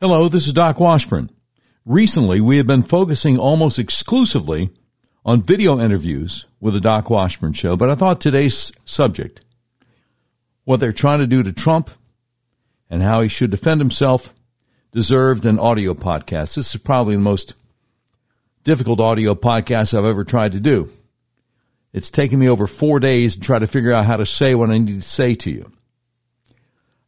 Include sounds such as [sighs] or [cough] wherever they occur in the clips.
Hello, this is Doc Washburn. Recently, we have been focusing almost exclusively on video interviews with the Doc Washburn Show, but I thought today's subject, what they're trying to do to Trump and how he should defend himself, deserved an audio podcast. This is probably the most difficult audio podcast I've ever tried to do. It's taken me over four days to try to figure out how to say what I need to say to you.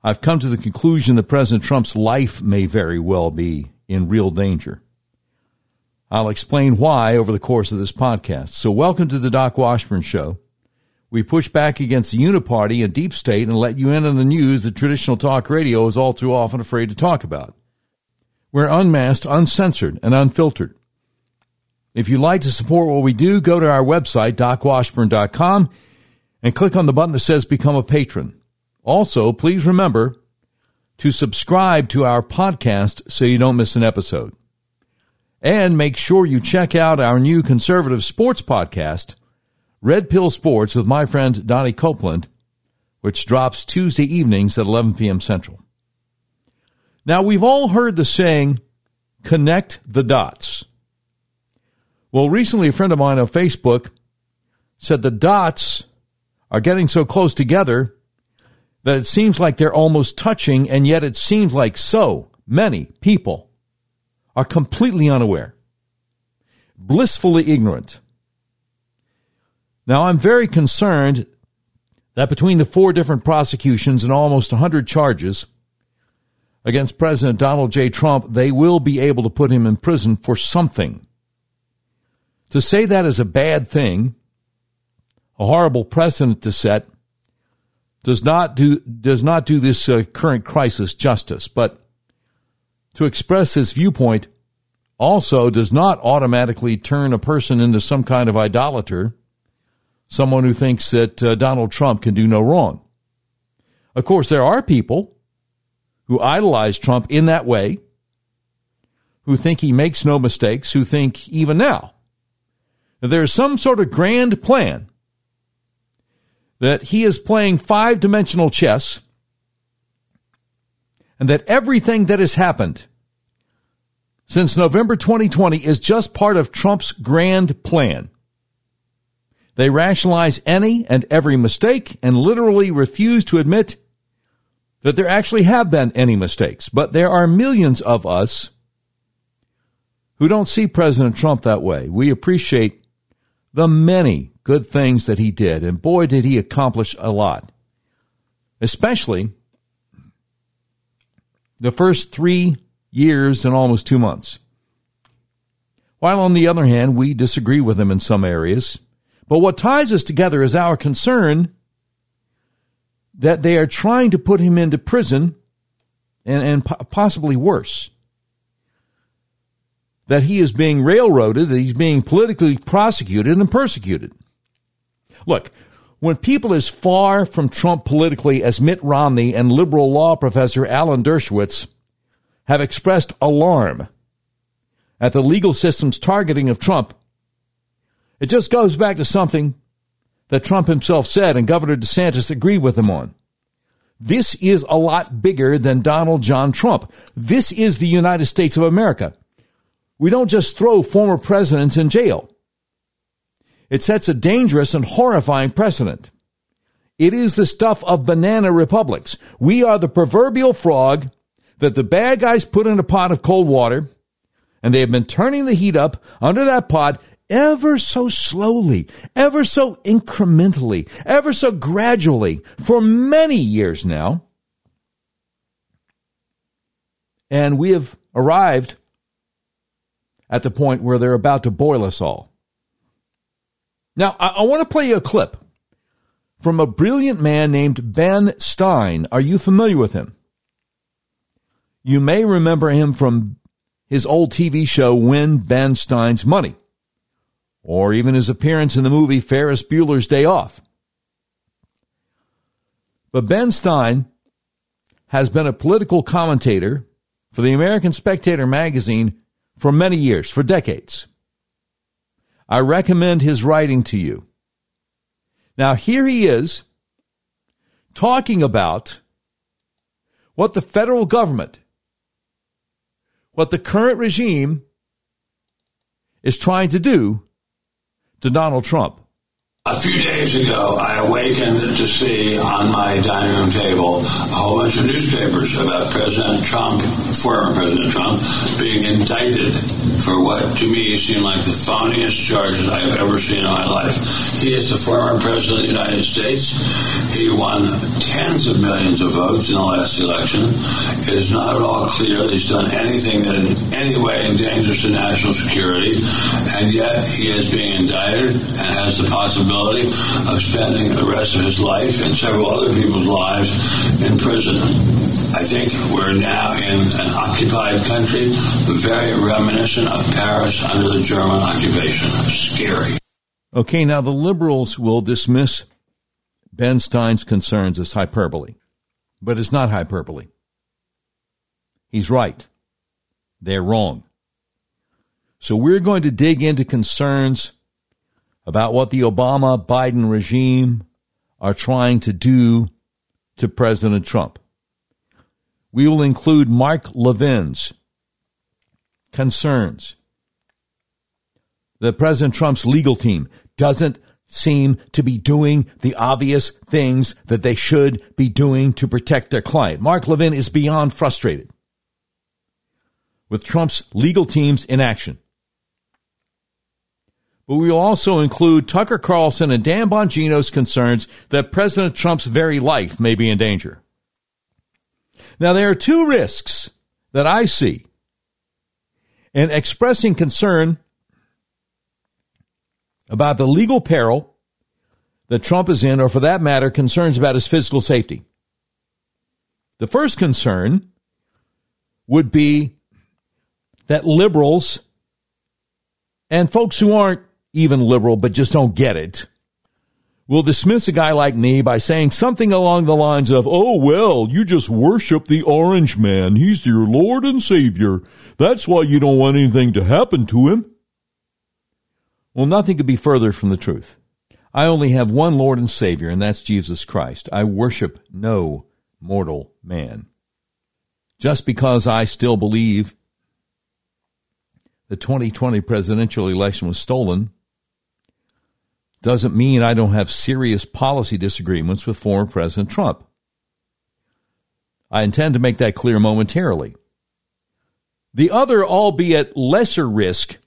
I've come to the conclusion that President Trump's life may very well be in real danger. I'll explain why over the course of this podcast. So, welcome to the Doc Washburn Show. We push back against the uniparty and deep state and let you in on the news that traditional talk radio is all too often afraid to talk about. We're unmasked, uncensored, and unfiltered. If you'd like to support what we do, go to our website, docwashburn.com, and click on the button that says Become a Patron. Also, please remember to subscribe to our podcast so you don't miss an episode. And make sure you check out our new conservative sports podcast, Red Pill Sports with my friend Donnie Copeland, which drops Tuesday evenings at 11 p.m. Central. Now, we've all heard the saying, connect the dots. Well, recently a friend of mine on Facebook said the dots are getting so close together that it seems like they're almost touching, and yet it seems like so many people are completely unaware, blissfully ignorant. Now, I'm very concerned that between the four different prosecutions and almost 100 charges against President Donald J. Trump, they will be able to put him in prison for something. To say that is a bad thing, a horrible precedent to set, does not do does not do this uh, current crisis justice, but to express this viewpoint also does not automatically turn a person into some kind of idolater, someone who thinks that uh, Donald Trump can do no wrong. Of course, there are people who idolize Trump in that way, who think he makes no mistakes, who think even now there's some sort of grand plan that he is playing five dimensional chess and that everything that has happened since November 2020 is just part of Trump's grand plan. They rationalize any and every mistake and literally refuse to admit that there actually have been any mistakes. But there are millions of us who don't see President Trump that way. We appreciate the many good things that he did. And boy, did he accomplish a lot. Especially the first three years and almost two months. While on the other hand, we disagree with him in some areas. But what ties us together is our concern that they are trying to put him into prison and, and possibly worse that he is being railroaded, that he's being politically prosecuted and persecuted. Look, when people as far from Trump politically as Mitt Romney and liberal law professor Alan Dershowitz have expressed alarm at the legal system's targeting of Trump, it just goes back to something that Trump himself said and Governor DeSantis agreed with him on. This is a lot bigger than Donald John Trump. This is the United States of America. We don't just throw former presidents in jail. It sets a dangerous and horrifying precedent. It is the stuff of banana republics. We are the proverbial frog that the bad guys put in a pot of cold water, and they have been turning the heat up under that pot ever so slowly, ever so incrementally, ever so gradually for many years now. And we have arrived at the point where they're about to boil us all. Now, I, I want to play you a clip from a brilliant man named Ben Stein. Are you familiar with him? You may remember him from his old TV show, Win Ben Stein's Money, or even his appearance in the movie Ferris Bueller's Day Off. But Ben Stein has been a political commentator for the American Spectator magazine for many years, for decades. I recommend his writing to you. Now, here he is talking about what the federal government what the current regime is trying to do to Donald Trump. A few days ago, I awakened to see on my dining room table a whole bunch of newspapers about President Trump, former President Trump, being indicted for what to me seemed like the phoniest charges I've ever seen in my life. He is the former President of the United States. He won tens of millions of votes in the last election. It is not at all clear that he's done anything that in any way endangers the national security, and yet he is being indicted and has the possibility possibility of spending the rest of his life and several other people's lives in prison. I think we're now in an occupied country, very reminiscent of Paris under the German occupation. Scary. Okay, now the liberals will dismiss Ben Stein's concerns as hyperbole, but it's not hyperbole. He's right. They're wrong. So we're going to dig into concerns about what the Obama Biden regime are trying to do to President Trump. We will include Mark Levin's concerns that President Trump's legal team doesn't seem to be doing the obvious things that they should be doing to protect their client. Mark Levin is beyond frustrated with Trump's legal team's inaction but we will also include Tucker Carlson and Dan Bongino's concerns that President Trump's very life may be in danger. Now, there are two risks that I see in expressing concern about the legal peril that Trump is in, or for that matter, concerns about his physical safety. The first concern would be that liberals and folks who aren't even liberal, but just don't get it, will dismiss a guy like me by saying something along the lines of, oh, well, you just worship the orange man. He's your Lord and Savior. That's why you don't want anything to happen to him. Well, nothing could be further from the truth. I only have one Lord and Savior, and that's Jesus Christ. I worship no mortal man. Just because I still believe the 2020 presidential election was stolen doesn't mean I don't have serious policy disagreements with former President Trump. I intend to make that clear momentarily. The other, albeit lesser risk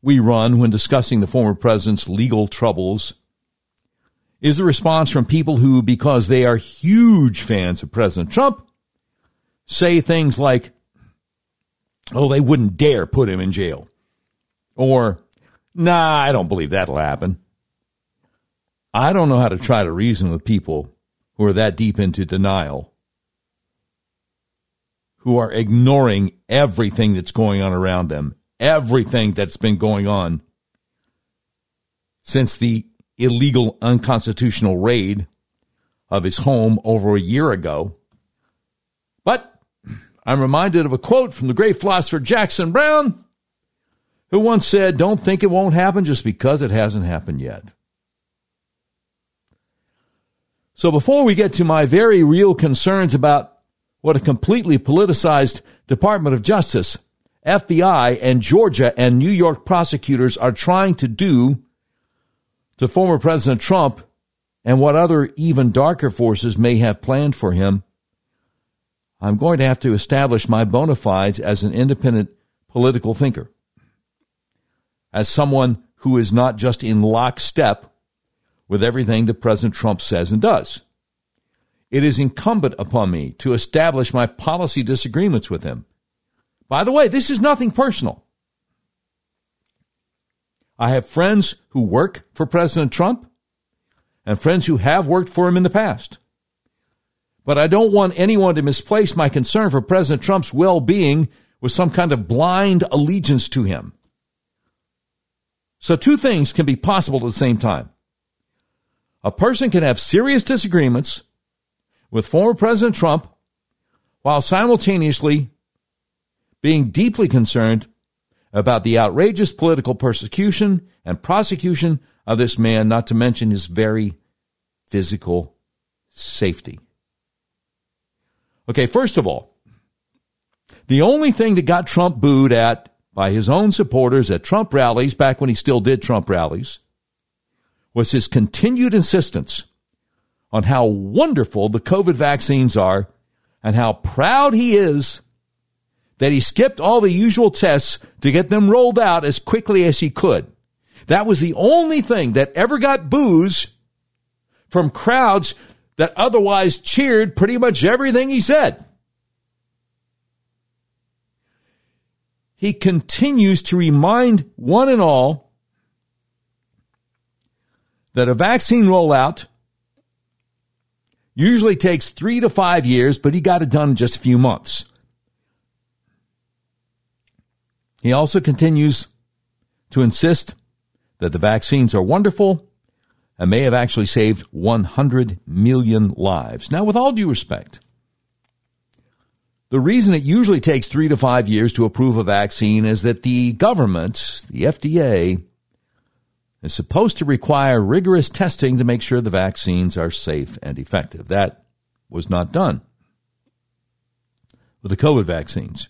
we run when discussing the former president's legal troubles is the response from people who, because they are huge fans of President Trump, say things like, oh, they wouldn't dare put him in jail. Or, nah, I don't believe that'll happen. I don't know how to try to reason with people who are that deep into denial, who are ignoring everything that's going on around them, everything that's been going on since the illegal, unconstitutional raid of his home over a year ago. But I'm reminded of a quote from the great philosopher Jackson Brown, who once said, Don't think it won't happen just because it hasn't happened yet. So before we get to my very real concerns about what a completely politicized Department of Justice, FBI, and Georgia and New York prosecutors are trying to do to former President Trump and what other even darker forces may have planned for him, I'm going to have to establish my bona fides as an independent political thinker. As someone who is not just in lockstep with everything that President Trump says and does. It is incumbent upon me to establish my policy disagreements with him. By the way, this is nothing personal. I have friends who work for President Trump and friends who have worked for him in the past. But I don't want anyone to misplace my concern for President Trump's well being with some kind of blind allegiance to him. So, two things can be possible at the same time. A person can have serious disagreements with former President Trump while simultaneously being deeply concerned about the outrageous political persecution and prosecution of this man, not to mention his very physical safety. Okay, first of all, The only thing that got Trump booed at by his own supporters at Trump rallies, back when he still did Trump rallies, was his continued insistence on how wonderful the COVID vaccines are and how proud he is that he skipped all the usual tests to get them rolled out as quickly as he could. That was the only thing that ever got boos from crowds that otherwise cheered pretty much everything he said. He continues to remind one and all that a vaccine rollout usually takes three to five years, but he got it done in just a few months. He also continues to insist that the vaccines are wonderful and may have actually saved 100 million lives. Now, with all due respect, the reason it usually takes three to five years to approve a vaccine is that the government, the FDA, is supposed to require rigorous testing to make sure the vaccines are safe and effective. That was not done with the COVID vaccines.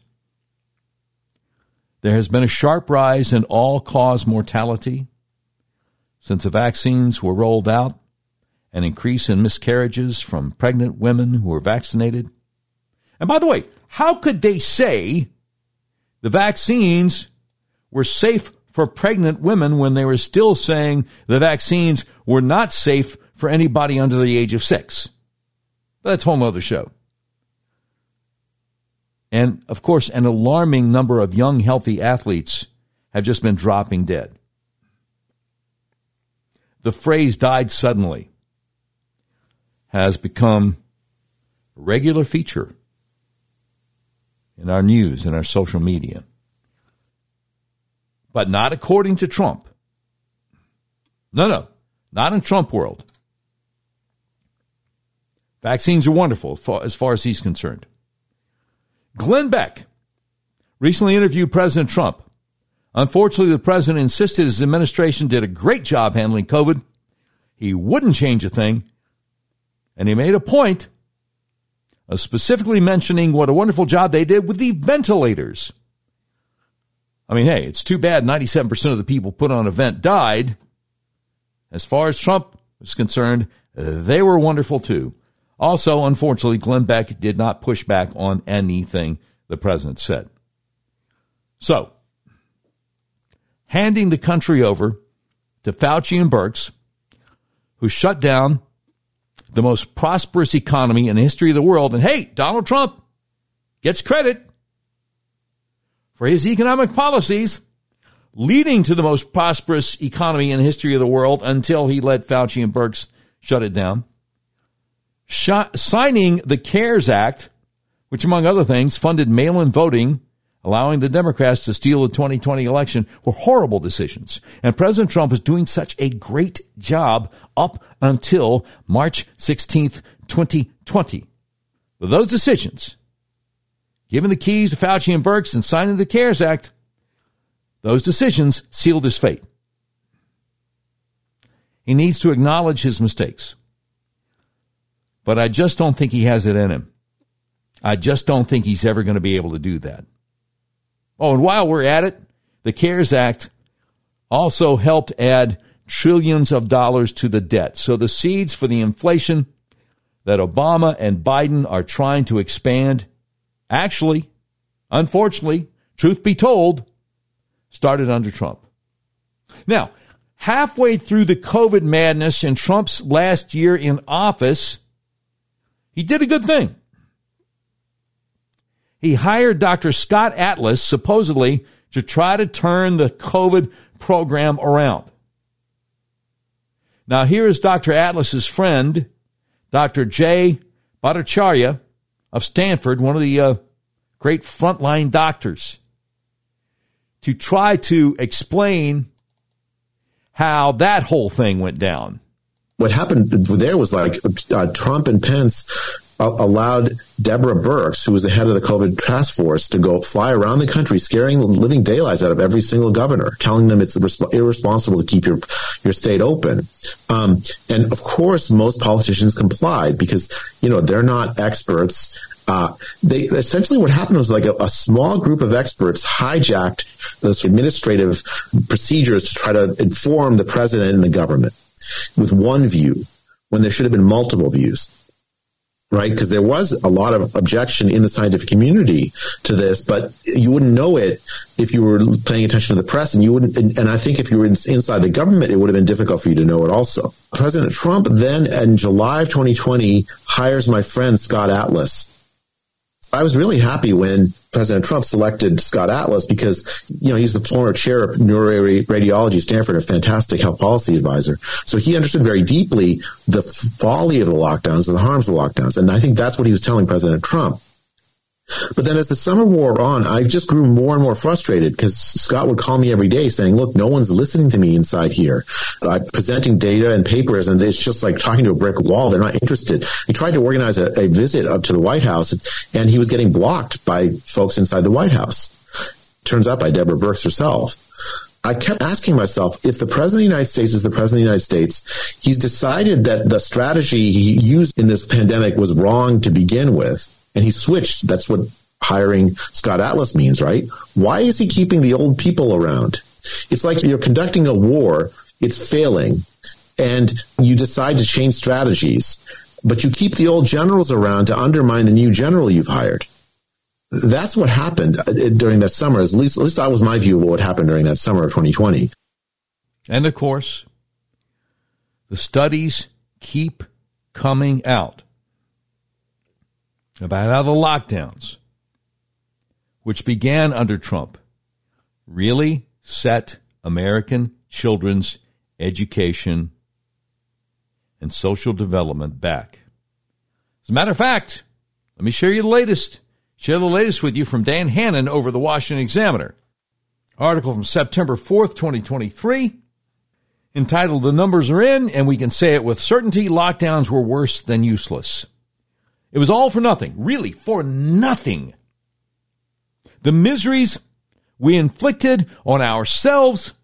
There has been a sharp rise in all cause mortality since the vaccines were rolled out, an increase in miscarriages from pregnant women who were vaccinated. And by the way, how could they say the vaccines were safe for pregnant women when they were still saying the vaccines were not safe for anybody under the age of six? That's a whole other show. And of course, an alarming number of young, healthy athletes have just been dropping dead the phrase died suddenly has become a regular feature in our news and our social media. But not according to Trump. No, no, not in Trump world. Vaccines are wonderful as far as he's concerned. Glenn Beck recently interviewed President Trump Unfortunately, the president insisted his administration did a great job handling COVID. He wouldn't change a thing. And he made a point of specifically mentioning what a wonderful job they did with the ventilators. I mean, hey, it's too bad 97% of the people put on a vent died. As far as Trump was concerned, they were wonderful too. Also, unfortunately, Glenn Beck did not push back on anything the president said. So, handing the country over to Fauci and Birx, who shut down the most prosperous economy in the history of the world. And hey, Donald Trump gets credit for his economic policies leading to the most prosperous economy in the history of the world until he let Fauci and Birx shut it down. signing the CARES Act, which among other things funded mail-in voting allowing the Democrats to steal the 2020 election were horrible decisions. And President Trump was doing such a great job up until March 16th, 2020. With those decisions, given the keys to Fauci and Birx and signing the CARES Act, those decisions sealed his fate. He needs to acknowledge his mistakes. But I just don't think he has it in him. I just don't think he's ever going to be able to do that. Oh, and while we're at it, the CARES Act also helped add trillions of dollars to the debt. So the seeds for the inflation that Obama and Biden are trying to expand actually, unfortunately, truth be told, started under Trump. Now, halfway through the COVID madness in Trump's last year in office, he did a good thing he hired Dr. Scott Atlas, supposedly, to try to turn the COVID program around. Now, here is Dr. Atlas's friend, Dr. Jay Bhattacharya of Stanford, one of the uh, great frontline doctors, to try to explain how that whole thing went down. What happened there was like uh, Trump and Pence allowed Deborah Birx, who was the head of the COVID task force, to go fly around the country, scaring the living daylights out of every single governor, telling them it's irresponsible to keep your your state open. Um, and of course, most politicians complied because you know they're not experts Uh, they essentially what happened was like a, a, small group of experts hijacked those administrative procedures to try to inform the president and the government with one view when there should have been multiple views right? Because there was a lot of objection in the scientific community to this, but you wouldn't know it if you were paying attention to the press, and you wouldn't. And I think if you were inside the government, it would have been difficult for you to know it. Also, President Trump then, in July of 2020, hires my friend Scott Atlas I was really happy when President Trump selected Scott Atlas because, you know, he's the former chair of neuroradiology at Stanford, a fantastic health policy advisor. So he understood very deeply the folly of the lockdowns and the harms of the lockdowns. And I think that's what he was telling President Trump. But then as the summer wore on, I just grew more and more frustrated because Scott would call me every day saying, look, no one's listening to me inside here. I'm presenting data and papers and it's just like talking to a brick wall. They're not interested. He tried to organize a, a visit up to the White House and he was getting blocked by folks inside the White House. Turns out by Deborah Birx herself. I kept asking myself, if the president of the United States is the president of the United States, he's decided that the strategy he used in this pandemic was wrong to begin with and he switched. That's what hiring Scott Atlas means, right? Why is he keeping the old people around? It's like you're conducting a war, it's failing, and you decide to change strategies, but you keep the old generals around to undermine the new general you've hired. That's what happened uh, during that summer. At least, at least that was my view of what happened during that summer of 2020. And of course, the studies keep coming out about how the lockdowns, which began under Trump, really set American children's education and social development back. As a matter of fact, let me share you the latest. Share the latest with you from Dan Hannan over the Washington Examiner. Article from September 4th, 2023, entitled The Numbers Are In, and we can say it with certainty lockdowns were worse than useless. It was all for nothing, really, for nothing. The miseries we inflicted on ourselves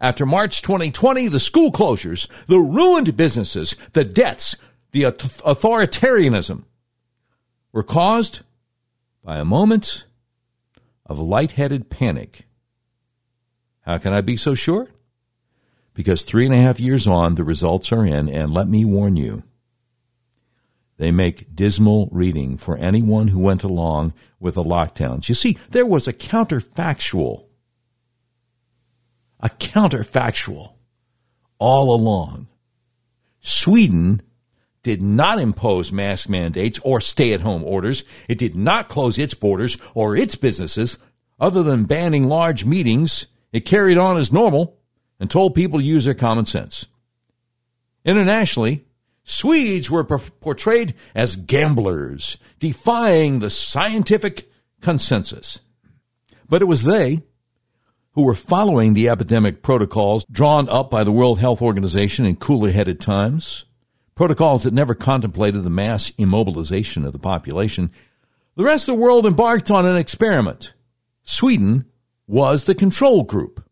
after March 2020, the school closures, the ruined businesses, the debts, the authoritarianism were caused by a moment of lightheaded panic. How can I be so sure? Because three and a half years on, the results are in, and let me warn you, they make dismal reading for anyone who went along with the lockdowns. You see, there was a counterfactual, a counterfactual all along. Sweden did not impose mask mandates or stay at home orders. It did not close its borders or its businesses. Other than banning large meetings, it carried on as normal and told people to use their common sense. Internationally, Swedes were portrayed as gamblers, defying the scientific consensus. But it was they who were following the epidemic protocols drawn up by the World Health Organization in cooler headed times, protocols that never contemplated the mass immobilization of the population. The rest of the world embarked on an experiment. Sweden was the control group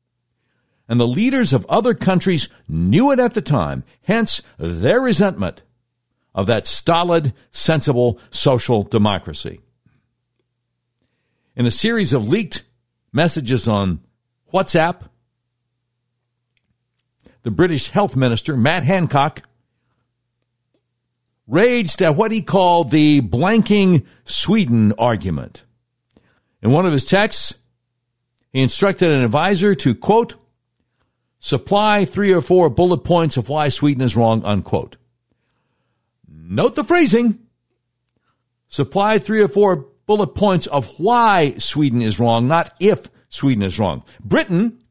and the leaders of other countries knew it at the time, hence their resentment of that stolid, sensible social democracy. In a series of leaked messages on WhatsApp, the British Health Minister, Matt Hancock, raged at what he called the blanking Sweden argument. In one of his texts, he instructed an advisor to, quote, Supply three or four bullet points of why Sweden is wrong, unquote. Note the phrasing. Supply three or four bullet points of why Sweden is wrong, not if Sweden is wrong. Britain,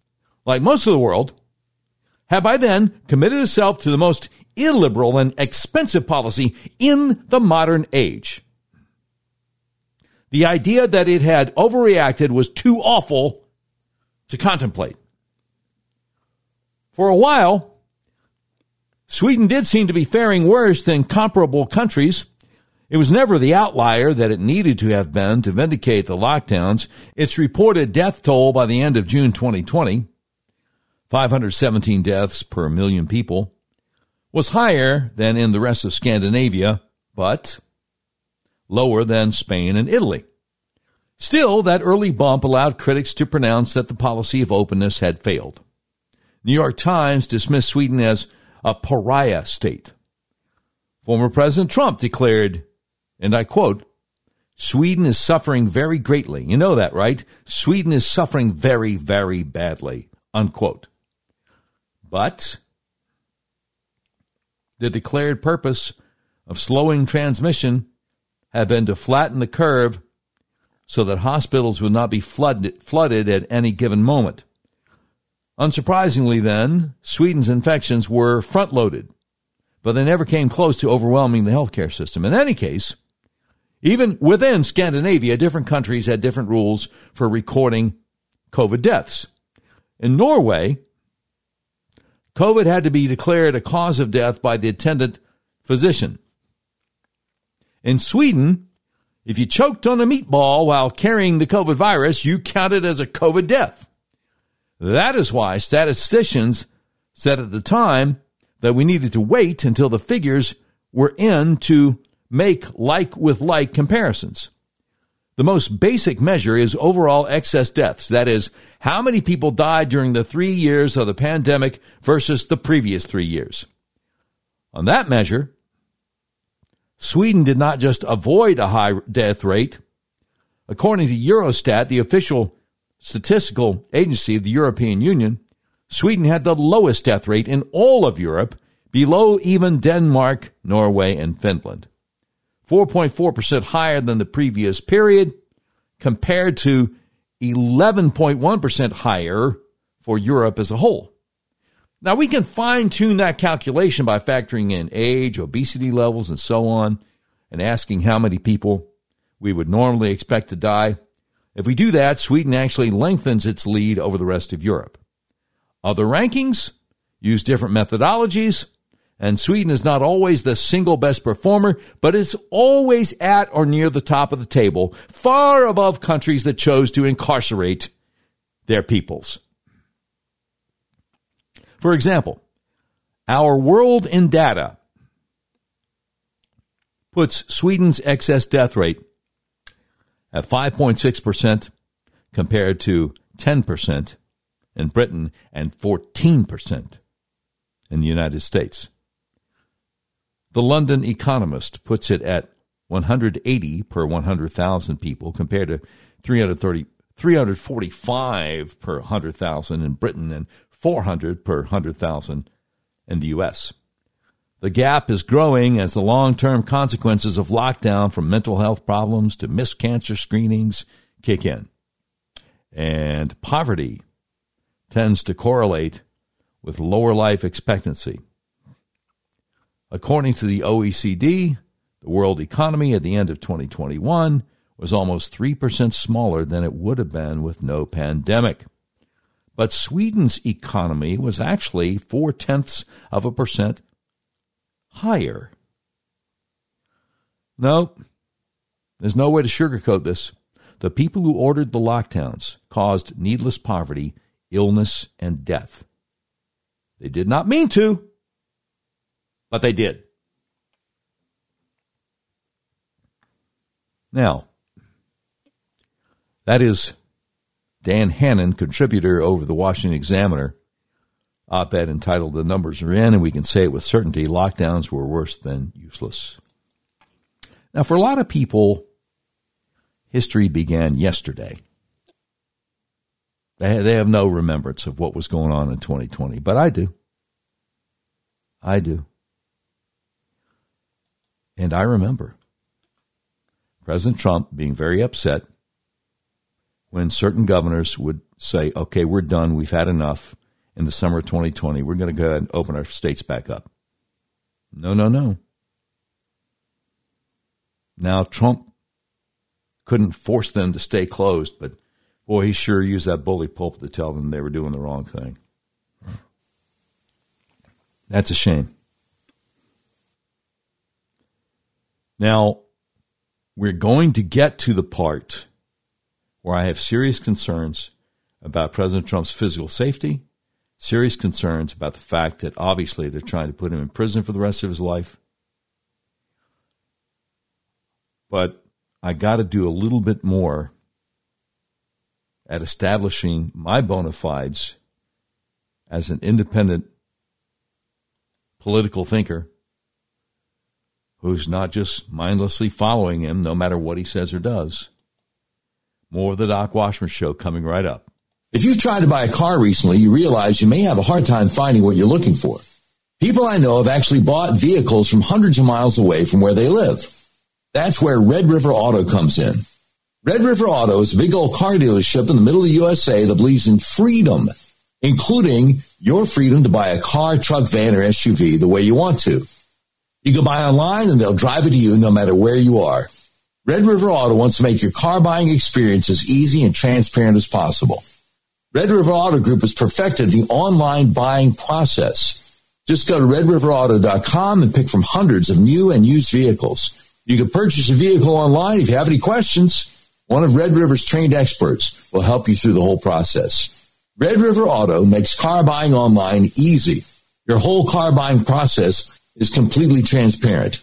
like most of the world, had by then committed itself to the most illiberal and expensive policy in the modern age. The idea that it had overreacted was too awful to contemplate. For a while, Sweden did seem to be faring worse than comparable countries. It was never the outlier that it needed to have been to vindicate the lockdowns. Its reported death toll by the end of June 2020, 517 deaths per million people, was higher than in the rest of Scandinavia, but lower than Spain and Italy. Still, that early bump allowed critics to pronounce that the policy of openness had failed. New York Times dismissed Sweden as a pariah state. Former President Trump declared, and I quote, Sweden is suffering very greatly. You know that, right? Sweden is suffering very, very badly, unquote. But the declared purpose of slowing transmission had been to flatten the curve so that hospitals would not be flooded, flooded at any given moment. Unsurprisingly, then, Sweden's infections were front loaded, but they never came close to overwhelming the healthcare system. In any case, even within Scandinavia, different countries had different rules for recording COVID deaths. In Norway, COVID had to be declared a cause of death by the attendant physician. In Sweden, if you choked on a meatball while carrying the COVID virus, you counted as a COVID death. That is why statisticians said at the time that we needed to wait until the figures were in to make like with like comparisons. The most basic measure is overall excess deaths. That is, how many people died during the three years of the pandemic versus the previous three years. On that measure, Sweden did not just avoid a high death rate. According to Eurostat, the official statistical agency of the European Union, Sweden had the lowest death rate in all of Europe, below even Denmark, Norway, and Finland. 4.4% higher than the previous period, compared to 11.1% higher for Europe as a whole. Now, we can fine tune that calculation by factoring in age, obesity levels, and so on, and asking how many people we would normally expect to die. If we do that, Sweden actually lengthens its lead over the rest of Europe. Other rankings use different methodologies, and Sweden is not always the single best performer, but is always at or near the top of the table, far above countries that chose to incarcerate their peoples. For example, our World in Data puts Sweden's excess death rate at 5.6% compared to 10% in Britain and 14% in the United States. The London Economist puts it at 180 per 100,000 people compared to 330, 345 per 100,000 in Britain and 400 per 100,000 in the U.S. The gap is growing as the long term consequences of lockdown from mental health problems to missed cancer screenings kick in. And poverty tends to correlate with lower life expectancy. According to the OECD, the world economy at the end of 2021 was almost 3% smaller than it would have been with no pandemic. But Sweden's economy was actually four tenths of a percent higher. No, there's no way to sugarcoat this. The people who ordered the lockdowns caused needless poverty, illness, and death. They did not mean to, but they did. Now, that is Dan Hannan, contributor over the Washington Examiner, op ed entitled The Numbers Are In, and we can say it with certainty lockdowns were worse than useless. Now, for a lot of people, history began yesterday. They have no remembrance of what was going on in 2020, but I do. I do. And I remember President Trump being very upset when certain governors would say, okay, we're done, we've had enough in the summer of 2020, we're going to go ahead and open our states back up. No, no, no. Now, Trump couldn't force them to stay closed, but boy, he sure used that bully pulpit to tell them they were doing the wrong thing. That's a shame. Now, we're going to get to the part where I have serious concerns about President Trump's physical safety, serious concerns about the fact that obviously they're trying to put him in prison for the rest of his life. But I got to do a little bit more at establishing my bona fides as an independent political thinker who's not just mindlessly following him no matter what he says or does. More of the Doc Washburn Show coming right up. If you've tried to buy a car recently, you realize you may have a hard time finding what you're looking for. People I know have actually bought vehicles from hundreds of miles away from where they live. That's where Red River Auto comes in. Red River Auto is a big old car dealership in the middle of the USA that believes in freedom, including your freedom to buy a car, truck, van, or SUV the way you want to. You can buy online and they'll drive it to you no matter where you are. Red River Auto wants to make your car buying experience as easy and transparent as possible. Red River Auto Group has perfected the online buying process. Just go to redriverauto.com and pick from hundreds of new and used vehicles. You can purchase a vehicle online. If you have any questions, one of Red River's trained experts will help you through the whole process. Red River Auto makes car buying online easy. Your whole car buying process is completely transparent.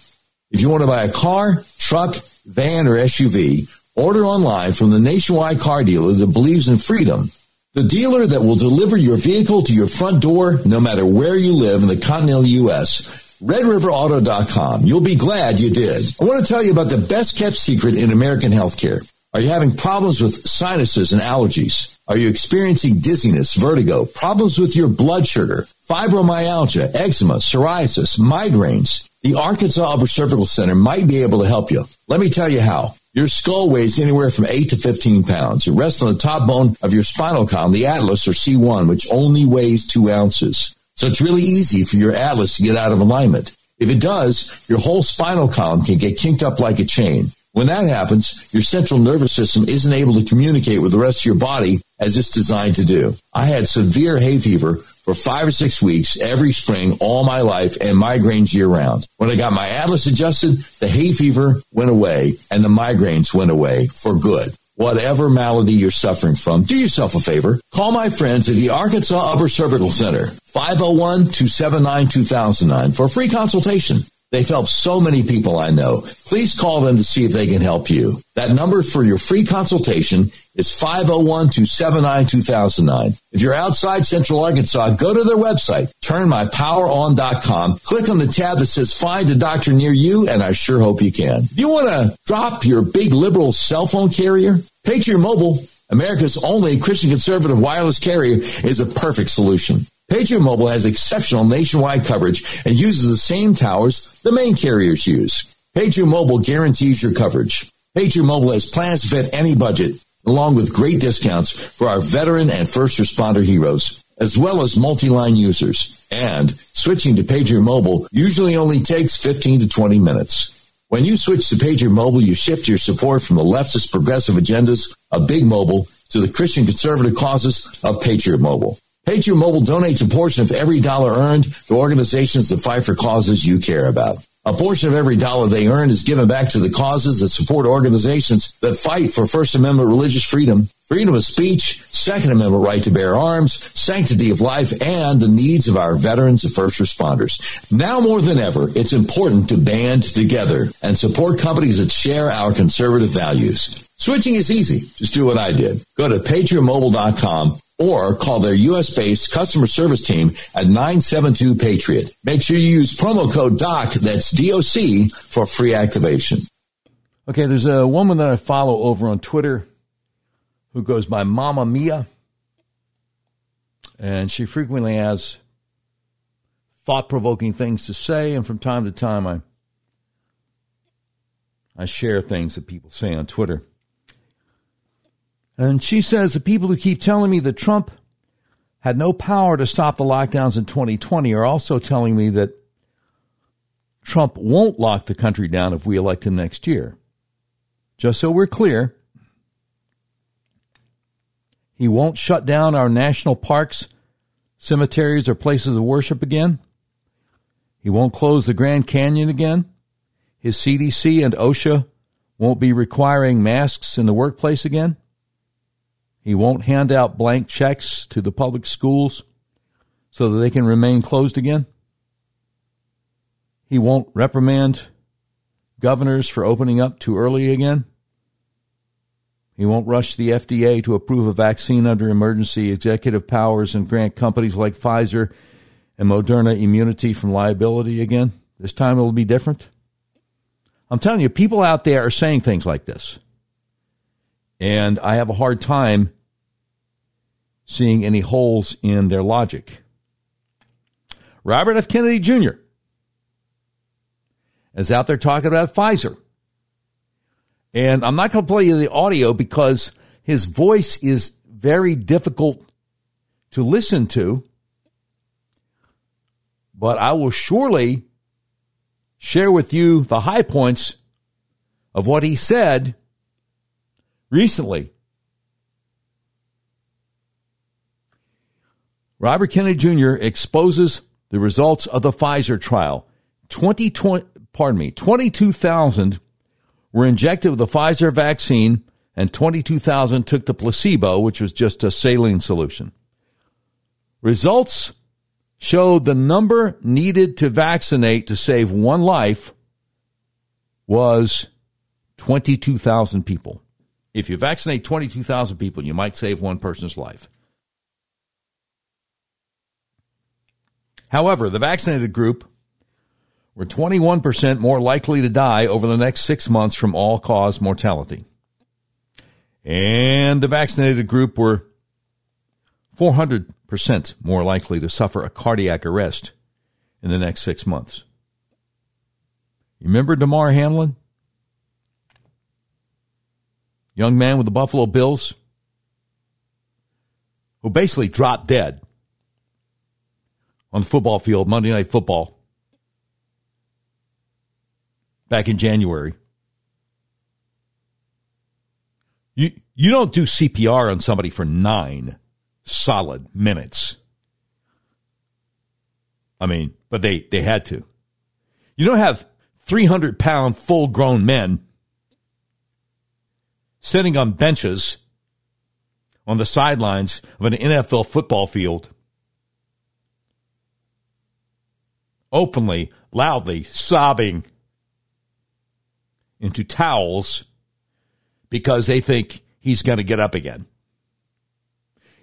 If you want to buy a car, truck, van, or SUV, order online from the nationwide car dealer that believes in freedom. The dealer that will deliver your vehicle to your front door no matter where you live in the continental U.S. RedRiverAuto.com. You'll be glad you did. I want to tell you about the best kept secret in American healthcare. Are you having problems with sinuses and allergies? Are you experiencing dizziness, vertigo, problems with your blood sugar, fibromyalgia, eczema, psoriasis, migraines? The Arkansas Upper Cervical Center might be able to help you. Let me tell you how. Your skull weighs anywhere from 8 to 15 pounds. It rests on the top bone of your spinal column, the atlas or C1, which only weighs 2 ounces. So it's really easy for your atlas to get out of alignment. If it does, your whole spinal column can get kinked up like a chain. When that happens, your central nervous system isn't able to communicate with the rest of your body as it's designed to do. I had severe hay fever for five or six weeks every spring all my life and migraines year round. When I got my atlas adjusted, the hay fever went away and the migraines went away for good. Whatever malady you're suffering from, do yourself a favor. Call my friends at the Arkansas Upper Cervical Center, 501-279-2009 for a free consultation. They've helped so many people I know. Please call them to see if they can help you. That number for your free consultation is 501-279-2009. If you're outside Central Arkansas, go to their website, turnmypoweron.com, click on the tab that says find a doctor near you, and I sure hope you can. You want to drop your big liberal cell phone carrier, Patriot Mobile, America's only Christian conservative wireless carrier, is a perfect solution. Patriot Mobile has exceptional nationwide coverage and uses the same towers the main carriers use. Patriot Mobile guarantees your coverage. Patriot Mobile has plans to fit any budget, along with great discounts for our veteran and first responder heroes, as well as multi-line users. And switching to Patriot Mobile usually only takes 15 to 20 minutes. When you switch to Patriot Mobile, you shift your support from the leftist progressive agendas of Big Mobile to the Christian conservative causes of Patriot Mobile. Patriot Mobile donates a portion of every dollar earned to organizations that fight for causes you care about. A portion of every dollar they earn is given back to the causes that support organizations that fight for First Amendment religious freedom, freedom of speech, Second Amendment right to bear arms, sanctity of life, and the needs of our veterans and first responders. Now more than ever, it's important to band together and support companies that share our conservative values. Switching is easy. Just do what I did. Go to patriotmobile.com or call their U.S. based customer service team at 972 Patriot. Make sure you use promo code DOC, that's DOC, for free activation. Okay, there's a woman that I follow over on Twitter who goes by Mama Mia. And she frequently has thought provoking things to say, and from time to time I I share things that people say on Twitter. And she says the people who keep telling me that Trump had no power to stop the lockdowns in 2020 are also telling me that Trump won't lock the country down if we elect him next year. Just so we're clear, he won't shut down our national parks, cemeteries, or places of worship again. He won't close the Grand Canyon again. His CDC and OSHA won't be requiring masks in the workplace again. He won't hand out blank checks to the public schools so that they can remain closed again. He won't reprimand governors for opening up too early again. He won't rush the FDA to approve a vaccine under emergency executive powers and grant companies like Pfizer and Moderna immunity from liability again. This time it'll be different. I'm telling you, people out there are saying things like this. And I have a hard time seeing any holes in their logic. Robert F. Kennedy Jr. is out there talking about Pfizer. And I'm not going to play you the audio because his voice is very difficult to listen to. But I will surely share with you the high points of what he said recently. Robert Kennedy Jr. exposes the results of the Pfizer trial. 2020, pardon me, 22,000 were injected with the Pfizer vaccine and 22,000 took the placebo, which was just a saline solution. Results showed the number needed to vaccinate to save one life was 22,000 people. If you vaccinate 22,000 people, you might save one person's life. However, the vaccinated group were 21% more likely to die over the next six months from all cause mortality. And the vaccinated group were 400% more likely to suffer a cardiac arrest in the next six months. You remember Damar Hamlin? Young man with the Buffalo Bills who basically dropped dead on the football field, Monday Night Football, back in January. You, you don't do CPR on somebody for nine solid minutes. I mean, but they, they had to. You don't have 300 pound full grown men sitting on benches on the sidelines of an NFL football field openly, loudly sobbing into towels because they think he's going to get up again.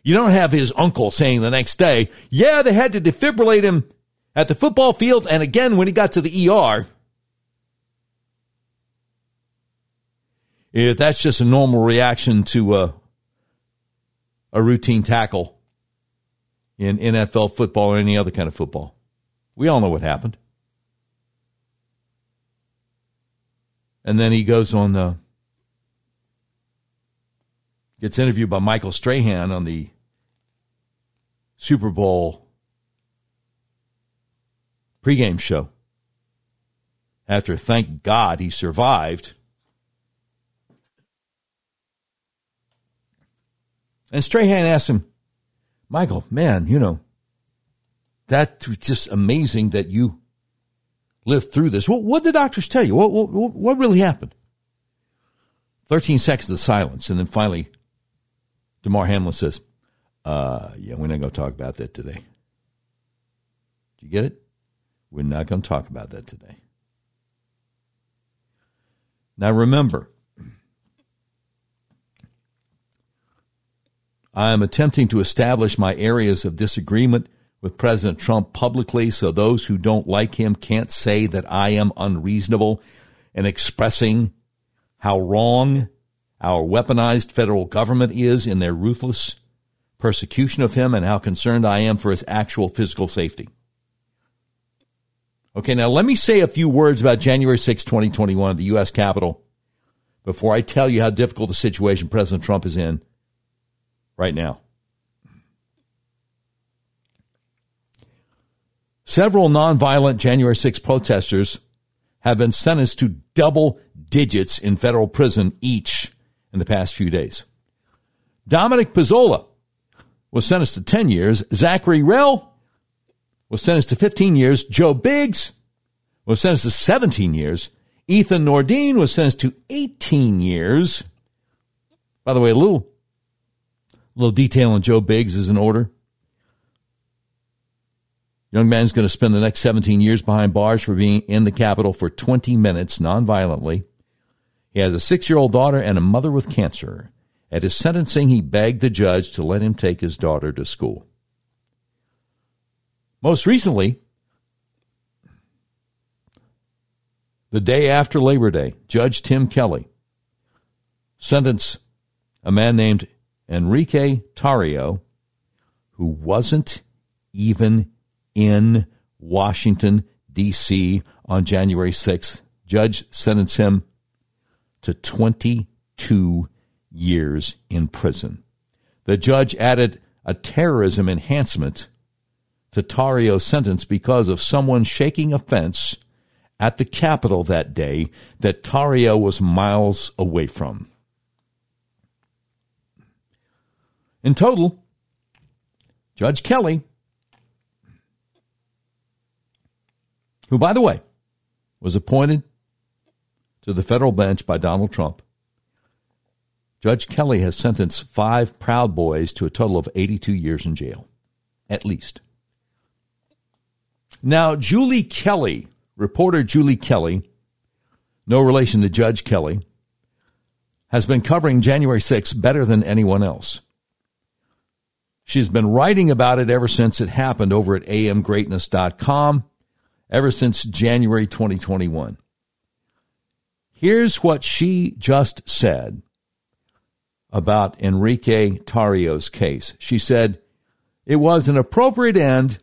You don't have his uncle saying the next day, yeah, they had to defibrillate him at the football field and again when he got to the ER. If that's just a normal reaction to a, a routine tackle in NFL football or any other kind of football. We all know what happened. And then he goes on, uh, gets interviewed by Michael Strahan on the Super Bowl pregame show. After, thank God, he survived. And Strahan asked him, Michael, man, you know, that was just amazing that you lived through this. What, what did the doctors tell you? What, what, what really happened? 13 seconds of silence. And then finally, Damar Hamlin says, uh, yeah, we're not going to talk about that today. Do you get it? We're not going to talk about that today. Now remember, I am attempting to establish my areas of disagreement with President Trump publicly so those who don't like him can't say that I am unreasonable in expressing how wrong our weaponized federal government is in their ruthless persecution of him and how concerned I am for his actual physical safety. Okay, now let me say a few words about January 6, 2021 at the U.S. Capitol before I tell you how difficult the situation President Trump is in right now. Several nonviolent January 6 protesters have been sentenced to double digits in federal prison each in the past few days. Dominic Pezzola was sentenced to 10 years. Zachary Rehl was sentenced to 15 years. Joe Biggs was sentenced to 17 years. Ethan Nordean was sentenced to 18 years. By the way, a little, little detail on Joe Biggs is in order. Young man's going to spend the next 17 years behind bars for being in the Capitol for 20 minutes nonviolently. He has a six year old daughter and a mother with cancer. At his sentencing, he begged the judge to let him take his daughter to school. Most recently, the day after Labor Day, Judge Tim Kelly sentenced a man named Enrique Tarrio, who wasn't even in Washington, D.C. on January 6th. Judge sentenced him to 22 years in prison. The judge added a terrorism enhancement to Tarrio's sentence because of someone shaking a fence at the Capitol that day that Tarrio was miles away from. In total, Judge Kelly, who, by the way, was appointed to the federal bench by Donald Trump, Judge Kelly has sentenced five Proud Boys to a total of 82 years in jail, at least. Now, Julie Kelly, reporter Julie Kelly, no relation to Judge Kelly, has been covering January 6 better than anyone else. She's been writing about it ever since it happened over at amgreatness.com, ever since January 2021. Here's what she just said about Enrique Tarrio's case. She said, It was an appropriate end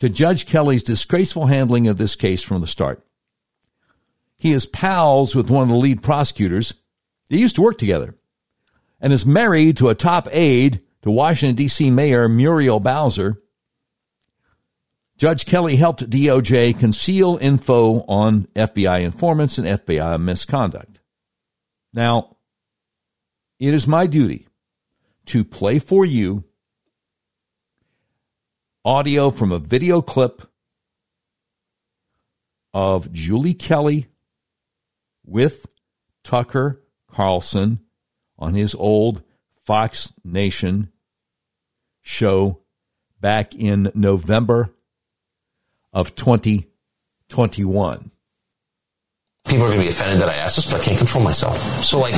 to Judge Kelly's disgraceful handling of this case from the start. He is pals with one of the lead prosecutors. They used to work together and is married to a top aide to Washington, D.C. Mayor Muriel Bowser. Judge Kelly helped DOJ conceal info on FBI informants and FBI misconduct. Now, it is my duty to play for you audio from a video clip of Julie Kelly with Tucker Carlson on his old Fox Nation show back in November of 2021. People are going to be offended that I asked this, but I can't control myself. So, like,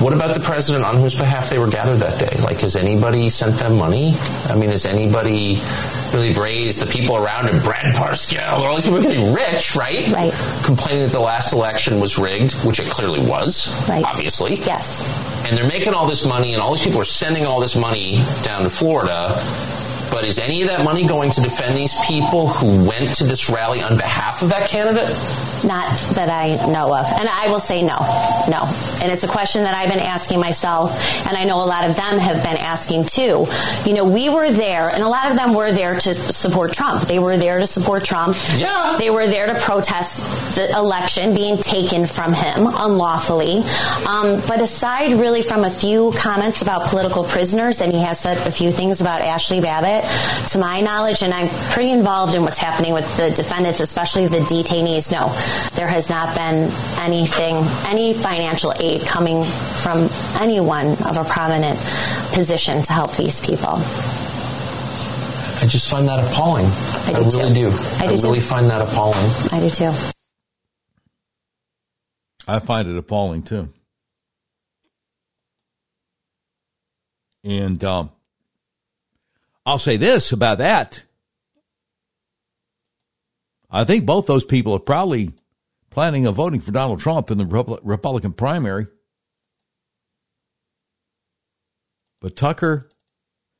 what about the president on whose behalf they were gathered that day? Like, has anybody sent them money? I mean, has anybody really raised the people around him? Brad Parscale, all these people are getting rich, right? Right. Complaining that the last election was rigged, which it clearly was, Right. obviously. Yes. And they're making all this money, and all these people are sending all this money down to Florida. But is any of that money going to defend these people who went to this rally on behalf of that candidate? Not that I know of. And I will say no. No. And it's a question that I've been asking myself, and I know a lot of them have been asking too. You know, we were there, and a lot of them were there to support Trump. They were there to support Trump. Yeah. They were there to protest the election being taken from him unlawfully. Um, but aside really from a few comments about political prisoners, and he has said a few things about Ashley Babbitt, to my knowledge, and I'm pretty involved in what's happening with the defendants, especially the detainees. No, there has not been anything, any financial aid coming from anyone of a prominent position to help these people. I just find that appalling. I do really too. do. I do really too. find that appalling. I do too. I find it appalling too. And um, I'll say this about that. I think both those people are probably planning on voting for Donald Trump in the Republican primary. But Tucker,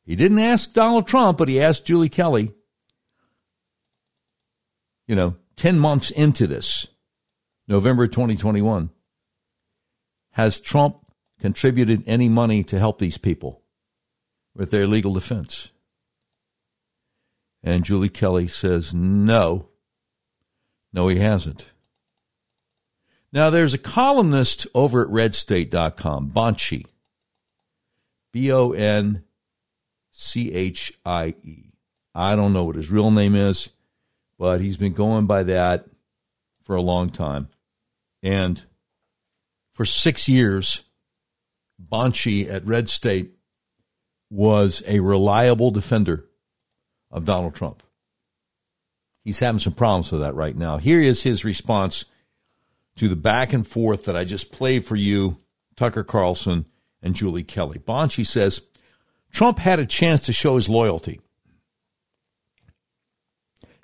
he didn't ask Donald Trump, but he asked Julie Kelly, you know, 10 months into this, November 2021, has Trump contributed any money to help these people with their legal defense? And Julie Kelly says, no. No, he hasn't. Now, there's a columnist over at redstate.com, Bonchie, B O N C H I E. I don't know what his real name is, but he's been going by that for a long time. And for six years, Bonchie at Red State was a reliable defender of Donald Trump. He's having some problems with that right now. Here is his response to the back and forth that I just played for you Tucker Carlson, and Julie Kelly. Bonchie says Trump had a chance to show his loyalty.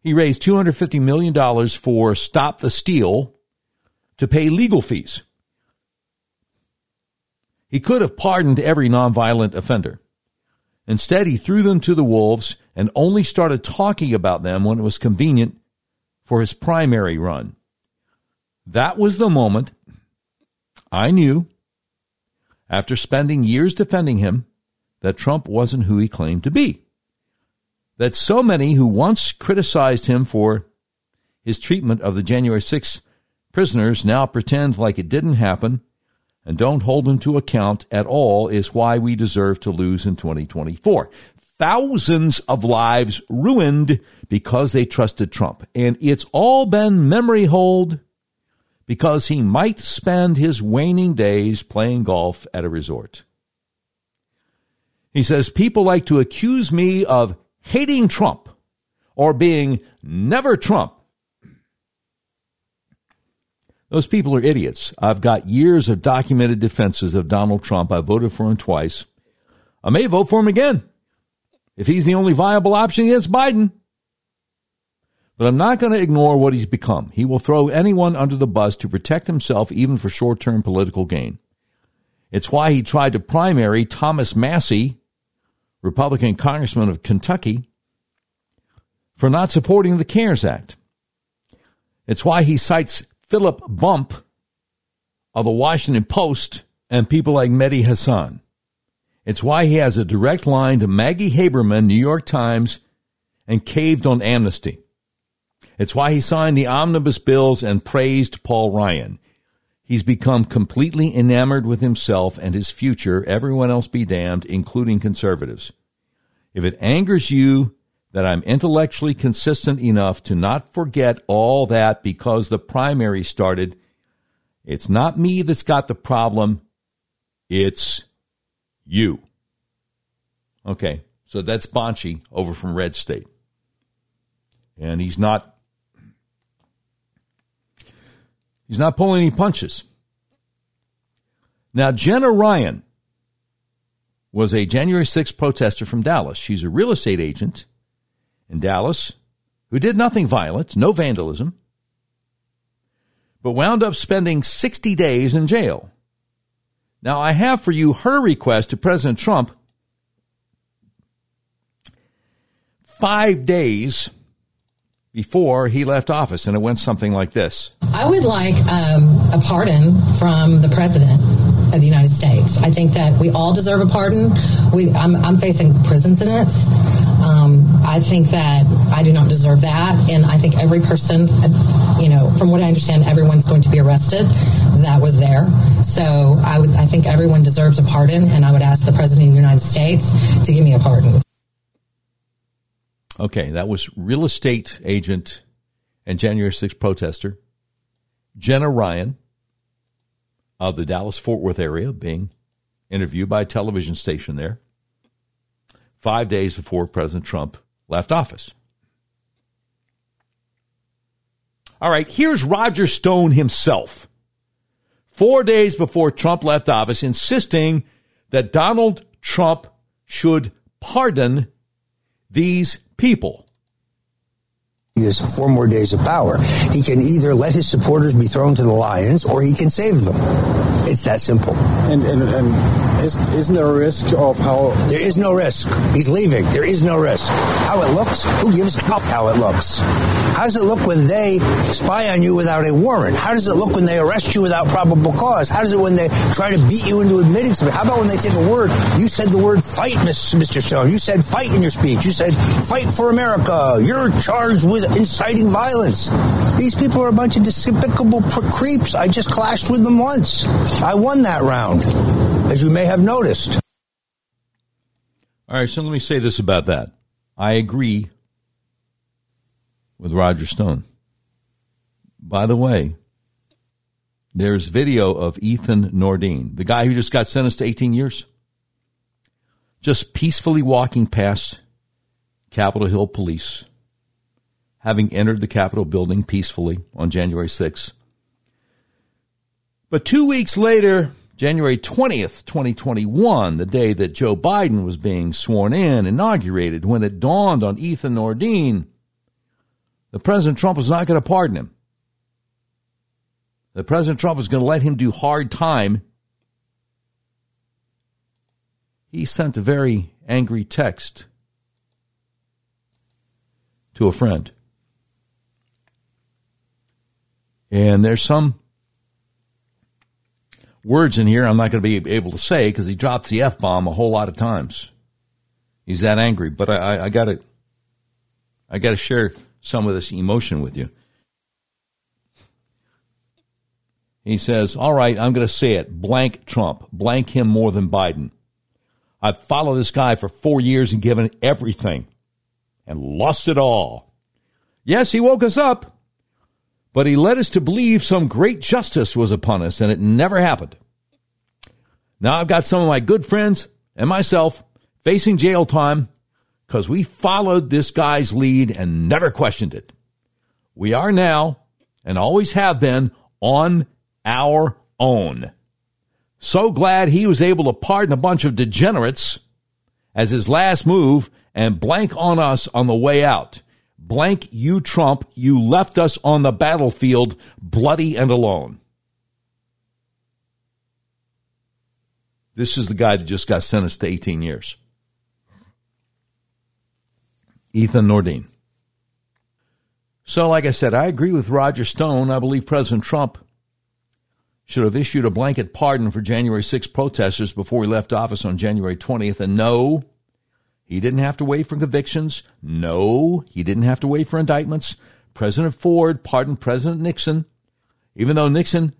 He raised $250 million for Stop the Steal to pay legal fees. He could have pardoned every nonviolent offender. Instead, he threw them to the wolves and only started talking about them when it was convenient for his primary run. That was the moment I knew, after spending years defending him, that Trump wasn't who he claimed to be. That so many who once criticized him for his treatment of the January 6 prisoners now pretend like it didn't happen and don't hold him to account at all is why we deserve to lose in 2024. Thousands of lives ruined because they trusted Trump. And it's all been memory hold because he might spend his waning days playing golf at a resort. He says, People like to accuse me of hating Trump or being never Trump. Those people are idiots. I've got years of documented defenses of Donald Trump. I voted for him twice. I may vote for him again if he's the only viable option against Biden. But I'm not going to ignore what he's become. He will throw anyone under the bus to protect himself, even for short term political gain. It's why he tried to primary Thomas Massie, Republican congressman of Kentucky, for not supporting the CARES Act. It's why he cites Philip Bump of the Washington Post and people like Mehdi Hasan. It's why he has a direct line to Maggie Haberman, New York Times, and caved on amnesty. It's why he signed the omnibus bills and praised Paul Ryan. He's become completely enamored with himself and his future, everyone else be damned, including conservatives. If it angers you that I'm intellectually consistent enough to not forget all that because the primary started, it's not me that's got the problem, it's you. Okay, so that's Bonchie over from Red State. And he's not He's not pulling any punches. Now, Jenna Ryan was a January 6th protester from Dallas. She's a real estate agent in Dallas who did nothing violent, no vandalism, but wound up spending 60 days in jail. Now, I have for you her request to President Trump five days before he left office, and it went something like this. I would like um, a pardon from the president of the United States. I think that we all deserve a pardon. We, I'm, I'm facing prison sentence. Um, I think that I do not deserve that, and I think every person, you know, from what I understand, everyone's going to be arrested. That was there, so I would, I think everyone deserves a pardon, and I would ask the president of the United States to give me a pardon. Okay, that was real estate agent and January 6th protester Jenna Ryan of the Dallas Fort Worth area being interviewed by a television station there five days before President Trump left office. All right, here's Roger Stone himself, four days before Trump left office, insisting that Donald Trump should pardon these people. He has four more days of power. He can either let his supporters be thrown to the lions or he can save them. It's that simple. And, and, and isn't there a risk of how. There is no risk. He's leaving. There is no risk. How it looks? Who gives a fuck how it looks? How does it look when they spy on you without a warrant? How does it look when they arrest you without probable cause? How does it when they try to beat you into admitting something? How about when they take a word? You said the word fight, Mr. Stone. You said fight in your speech. You said fight for America. You're charged with inciting violence. These people are a bunch of despicable creeps. I just clashed with them once. I won that round, as you may have noticed. All right, so let me say this about that. I agree with Roger Stone. By the way, there's video of Ethan Nordean, the guy who just got sentenced to 18 years, just peacefully walking past Capitol Hill police having entered the Capitol building peacefully on January 6th. But two weeks later, January 20th, 2021, the day that Joe Biden was being sworn in, inaugurated, when it dawned on Ethan Nordean that President Trump was not going to pardon him. That President Trump was going to let him do hard time. He sent a very angry text to a friend. And there's some words in here I'm not going to be able to say because he drops the F bomb a whole lot of times. He's that angry. But I, I, got to, I got to share some of this emotion with you. He says, All right, I'm going to say it. Blank Trump. Blank him more than Biden. I've followed this guy for four years and given everything and lost it all. Yes, he woke us up, but he led us to believe some great justice was upon us, and it never happened. Now I've got some of my good friends and myself facing jail time because we followed this guy's lead and never questioned it. We are now, and always have been, on our own. So glad he was able to pardon a bunch of degenerates as his last move and blank on us on the way out. Blank you, Trump. You left us on the battlefield bloody and alone. This is the guy that just got sentenced to 18 years. Ethan Nordean. So, like I said, I agree with Roger Stone. I believe President Trump should have issued a blanket pardon for January 6 protesters before he left office on January 20th. And no, he didn't have to wait for convictions. No, he didn't have to wait for indictments. President Ford pardoned President Nixon, even though Nixon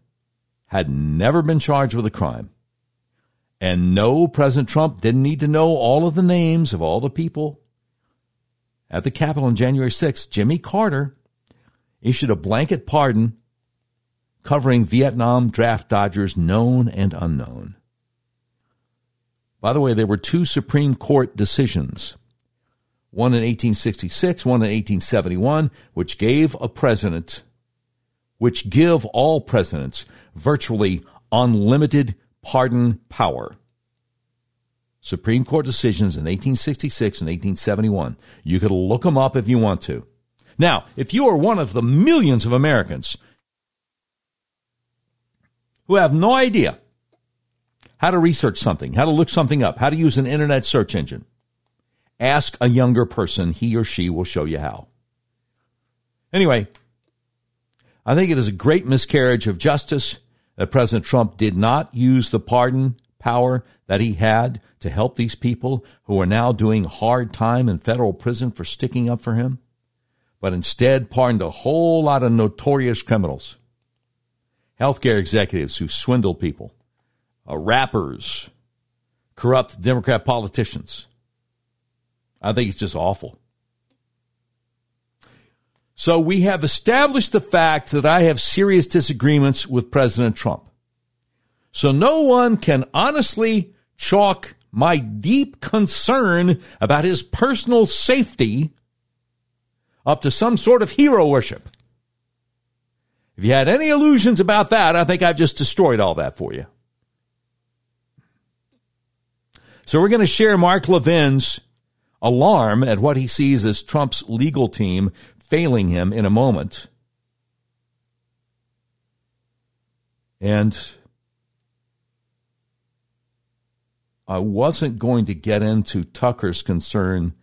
had never been charged with a crime. And no, President Trump didn't need to know all of the names of all the people. At the Capitol on January 6th, Jimmy Carter issued a blanket pardon covering Vietnam draft dodgers known and unknown. By the way, there were two Supreme Court decisions one in 1866, one in 1871, which gave a president, which give all presidents virtually unlimited pardon power. Supreme Court decisions in 1866 and 1871. You could look them up if you want to. Now, if you are one of the millions of Americans who have no idea how to research something, how to look something up, how to use an internet search engine. Ask a younger person, he or she will show you how. Anyway, I think it is a great miscarriage of justice that President Trump did not use the pardon power that he had to help these people who are now doing hard time in federal prison for sticking up for him, but instead pardoned a whole lot of notorious criminals, healthcare executives who swindle people, uh, rappers, corrupt Democrat politicians. I think it's just awful. So we have established the fact that I have serious disagreements with President Trump. So no one can honestly chalk my deep concern about his personal safety up to some sort of hero worship. If you had any illusions about that, I think I've just destroyed all that for you. So we're going to share Mark Levin's alarm at what he sees as Trump's legal team failing him in a moment. And I wasn't going to get into Tucker's concern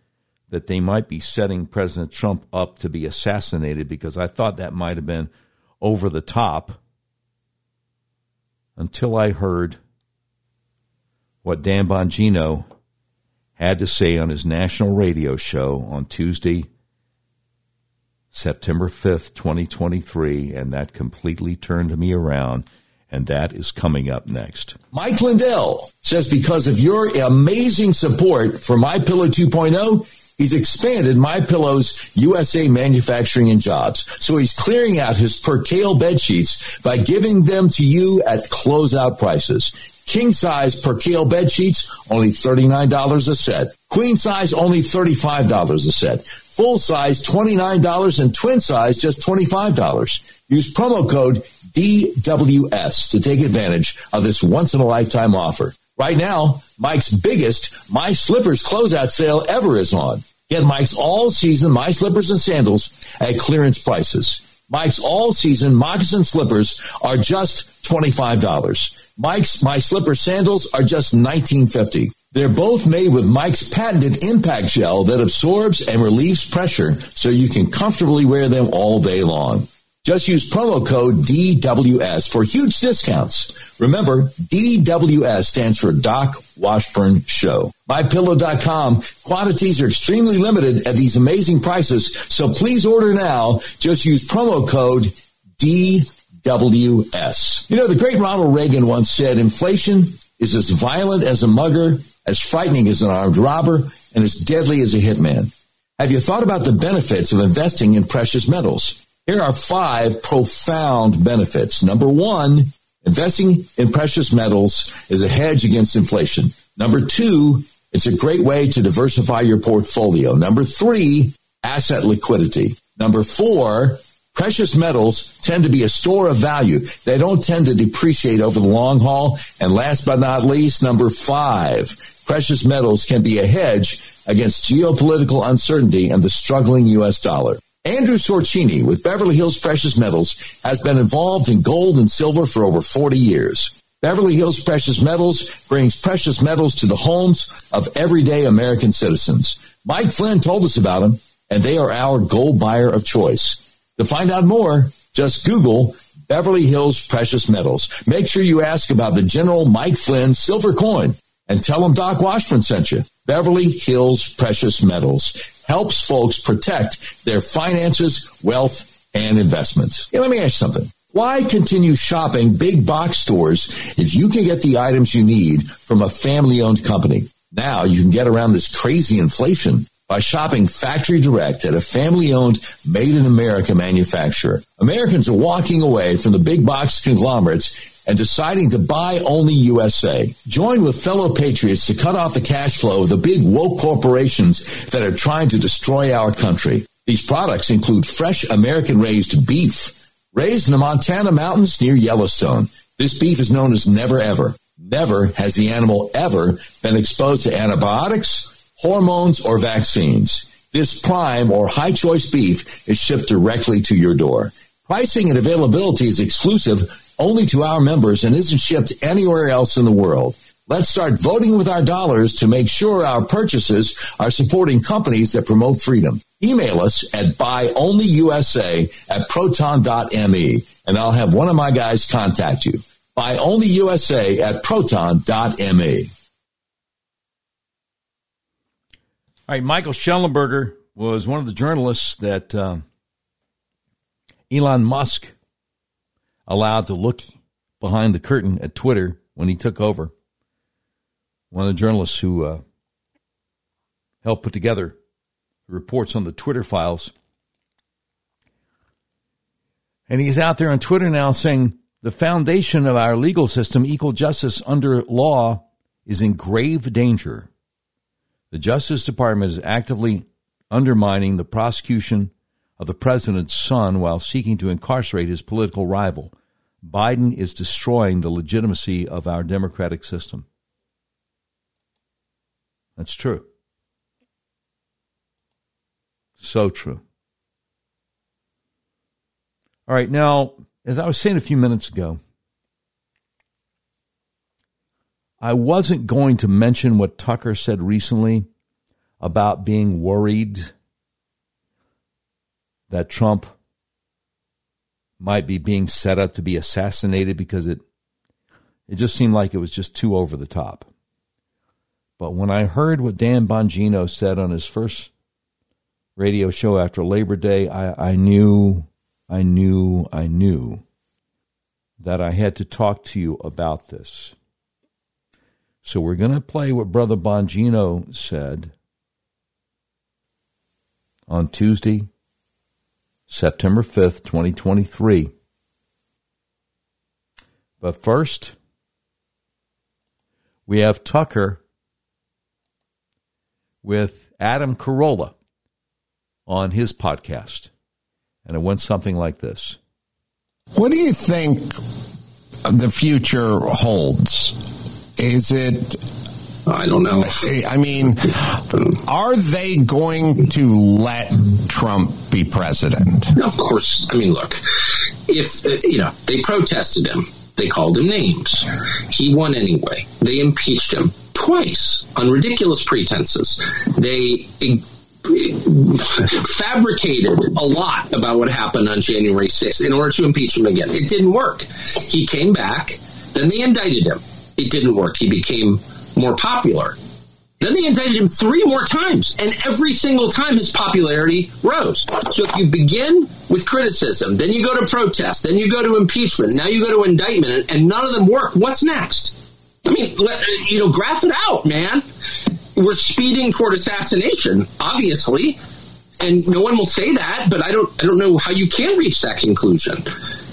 that they might be setting President Trump up to be assassinated because I thought that might have been over the top until I heard what Dan Bongino had to say on his national radio show on Tuesday, September 5th, 2023, and that completely turned me around. And that is coming up next. Mike Lindell says because of your amazing support for My Pillow 2.0, He's expanded My Pillow's USA manufacturing and jobs. So he's clearing out his percale bed sheets by giving them to you at closeout prices. King size percale bed sheets, only $39 a set. Queen size only $35 a set. Full size $29 and twin size just $25. Use promo code DWS to take advantage of this once in a lifetime offer. Right now, Mike's biggest My Slippers closeout sale ever is on. Get Mike's all season My Slippers and sandals at clearance prices. Mike's all season moccasin slippers are just $25. Mike's My Slipper sandals are just $19.50. They're both made with Mike's patented impact gel that absorbs and relieves pressure so you can comfortably wear them all day long. Just use promo code DWS for huge discounts. Remember, DWS stands for Doc Washburn Show. MyPillow.com quantities are extremely limited at these amazing prices, so please order now. Just use promo code DWS. You know, the great Ronald Reagan once said, inflation is as violent as a mugger, as frightening as an armed robber, and as deadly as a hitman. Have you thought about the benefits of investing in precious metals? Here are five profound benefits. Number one, investing in precious metals is a hedge against inflation. Number two, it's a great way to diversify your portfolio. Number three, asset liquidity. Number four, precious metals tend to be a store of value. They don't tend to depreciate over the long haul. And last but not least, number five, precious metals can be a hedge against geopolitical uncertainty and the struggling U.S. dollar. Andrew Sorchini with Beverly Hills Precious Metals has been involved in gold and silver for over 40 years. Beverly Hills Precious Metals brings precious metals to the homes of everyday American citizens. Mike Flynn told us about them, and they are our gold buyer of choice. To find out more, just Google Beverly Hills Precious Metals. Make sure you ask about the General Mike Flynn silver coin and tell them Doc Washburn sent you. Beverly Hills Precious Metals helps folks protect their finances, wealth, and investments. Let me ask something. Why continue shopping big box stores if you can get the items you need from a family owned company? Now you can get around this crazy inflation by shopping factory direct at a family owned made in America manufacturer. Americans are walking away from the big box conglomerates and deciding to buy only USA. Join with fellow patriots to cut off the cash flow of the big woke corporations that are trying to destroy our country. These products include fresh American raised beef, raised in the Montana mountains near Yellowstone. This beef is known as never ever. Never has the animal ever been exposed to antibiotics, hormones, or vaccines. This prime or high choice beef is shipped directly to your door. Pricing and availability is exclusive only to our members and isn't shipped anywhere else in the world. Let's start voting with our dollars to make sure our purchases are supporting companies that promote freedom. Email us at buyonlyusa at proton.me and I'll have one of my guys contact you. Buyonlyusa at proton.me. All right, Michael Shellenberger was one of the journalists that uh, Elon Musk allowed to look behind the curtain at Twitter when he took over. One of the journalists who uh, helped put together reports on the Twitter files. And he's out there on Twitter now saying the foundation of our legal system, equal justice under law, is in grave danger. The Justice Department is actively undermining the prosecution of the president's son while seeking to incarcerate his political rival. Biden is destroying the legitimacy of our democratic system. That's true. So true. All right, now, as I was saying a few minutes ago, I wasn't going to mention what Tucker said recently about being worried that Trump might be being set up to be assassinated because it it just seemed like it was just too over the top. But when I heard what Dan Bongino said on his first radio show after Labor Day, I, I knew, I knew, I knew that I had to talk to you about this. So we're going to play what Brother Bongino said on Tuesday, September 5th, 2023. But first, we have Tucker with Adam Carolla on his podcast. And it went something like this What do you think the future holds? Is it I don't know. I mean, are they going to let Trump be president? Of course. I mean, look, if, uh, you know, they protested him, they called him names. He won anyway. They impeached him twice on ridiculous pretenses. They fabricated a lot about what happened on January 6th in order to impeach him again. It didn't work. He came back, then they indicted him. It didn't work. He became more popular. Then they indicted him three more times, and every single time his popularity rose. So if you begin with criticism, then you go to protest, then you go to impeachment, now you go to indictment, and none of them work, what's next? I mean, let, you know, graph it out, man. We're speeding toward assassination, obviously, and no one will say that, but I don't, I don't know how you can reach that conclusion.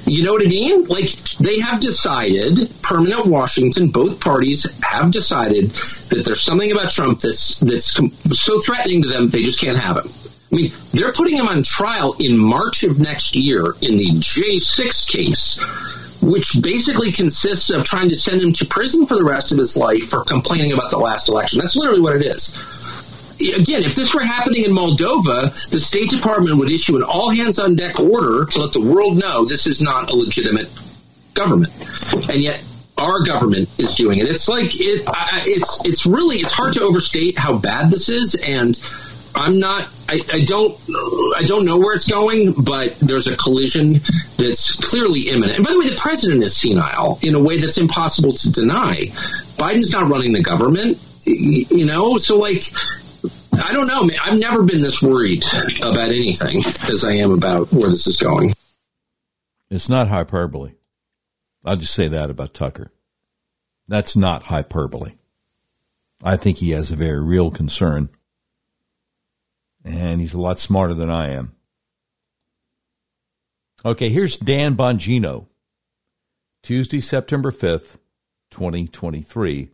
You know what I mean? Like they have decided, permanent Washington, both parties have decided that there's something about Trump that's that's so threatening to them they just can't have him. I mean, they're putting him on trial in March of next year in the J6 case, which basically consists of trying to send him to prison for the rest of his life for complaining about the last election. That's literally what it is again, if this were happening in Moldova, the State Department would issue an all hands on deck order to let the world know this is not a legitimate government. And yet, our government is doing it. It's like it. I, it's it's really it's hard to overstate how bad this is, and I'm not. I, I don't. I don't know where it's going, but there's a collision that's clearly imminent. And by the way, the president is senile in a way that's impossible to deny. Biden's not running the government, you know. So like, I don't know. I've never been this worried about anything as I am about where this is going. It's not hyperbole. I'll just say that about Tucker. That's not hyperbole. I think he has a very real concern. And he's a lot smarter than I am. Okay, here's Dan Bongino, Tuesday, September 5th, 2023,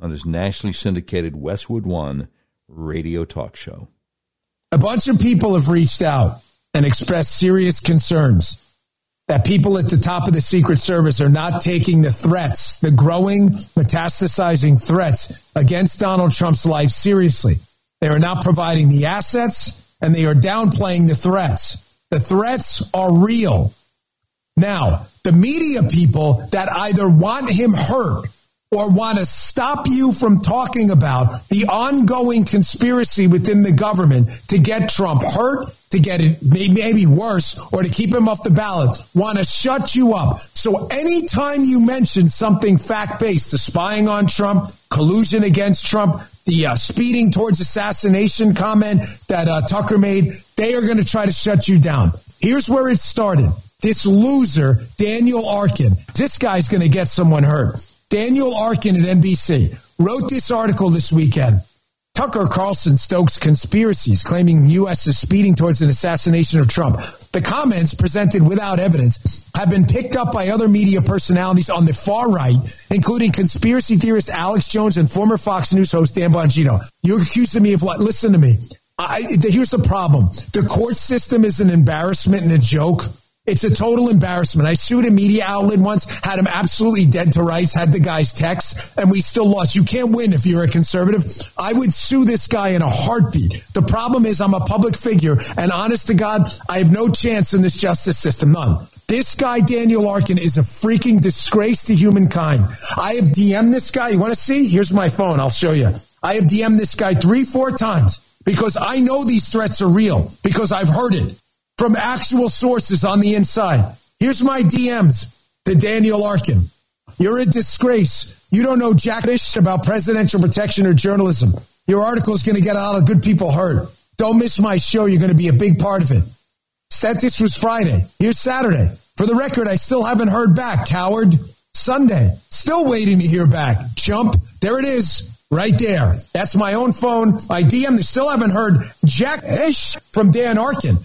on his nationally syndicated Westwood One radio talk show. A bunch of people have reached out and expressed serious concerns that people at the top of the Secret Service are not taking the threats, the growing, metastasizing threats against Donald Trump's life seriously. They are not providing the assets and they are downplaying the threats. The threats are real. Now, the media people that either want him hurt or want to stop you from talking about the ongoing conspiracy within the government to get Trump hurt, to get it maybe worse, or to keep him off the ballot, want to shut you up. So anytime you mention something fact based, the spying on Trump, collusion against Trump, the uh, speeding towards assassination comment that uh, Tucker made, they are going to try to shut you down. Here's where it started. This loser, Daniel Arkin, this guy's going to get someone hurt. Daniel Arkin at NBC wrote this article this weekend. Tucker Carlson stokes conspiracies claiming U.S. is speeding towards an assassination of Trump. The comments presented without evidence have been picked up by other media personalities on the far right, including conspiracy theorist Alex Jones and former Fox News host Dan Bongino. You're accusing me of what? Listen to me. I, here's the problem. The court system is an embarrassment and a joke. It's a total embarrassment. I sued a media outlet once, had him absolutely dead to rights, had the guy's text, and we still lost. You can't win if you're a conservative. I would sue this guy in a heartbeat. The problem is I'm a public figure, and honest to God, I have no chance in this justice system. None. This guy, Daniel Arkin, is a freaking disgrace to humankind. I have DM'd this guy. You want to see? Here's my phone. I'll show you. I have DM'd this guy three, four times because I know these threats are real because I've heard it from actual sources on the inside. Here's my DMs to Daniel Arkin. You're a disgrace. You don't know jack about presidential protection or journalism. Your article is going to get a lot of good people hurt. Don't miss my show. You're going to be a big part of it. Said this was Friday. Here's Saturday. For the record, I still haven't heard back, coward. Sunday. Still waiting to hear back. Chump. There it is. Right there. That's my own phone. I DM. They still haven't heard jackish from Dan Arkin.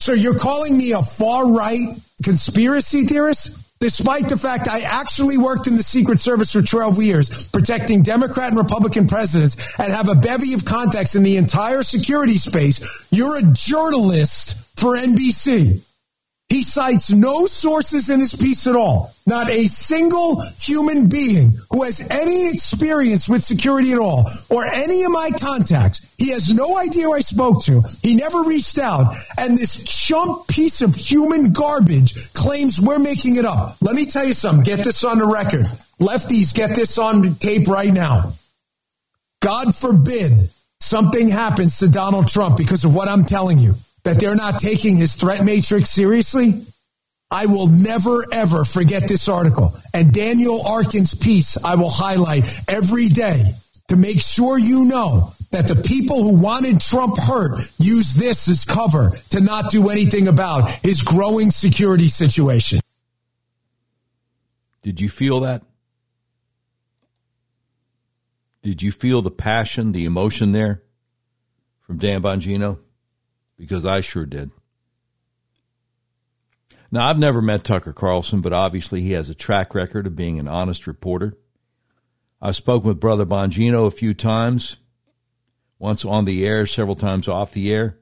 So you're calling me a far right conspiracy theorist? despite the fact I actually worked in the Secret Service for 12 years, protecting Democrat and Republican presidents, and have a bevy of contacts in the entire security space, you're a journalist for NBC. He cites no sources in his piece at all. Not a single human being who has any experience with security at all or any of my contacts. He has no idea who I spoke to. He never reached out. And this chump piece of human garbage claims we're making it up. Let me tell you something. Get this on the record. Lefties, get this on tape right now. God forbid something happens to Donald Trump because of what I'm telling you that they're not taking his threat matrix seriously, I will never ever forget this article. And Daniel Arkin's piece I will highlight every day to make sure you know that the people who wanted Trump hurt use this as cover to not do anything about his growing security situation. Did you feel that? Did you feel the passion, the emotion there from Dan Bongino? Because I sure did. Now, I've never met Tucker Carlson, but obviously he has a track record of being an honest reporter. I've spoken with Brother Bongino a few times, once on the air, several times off the air.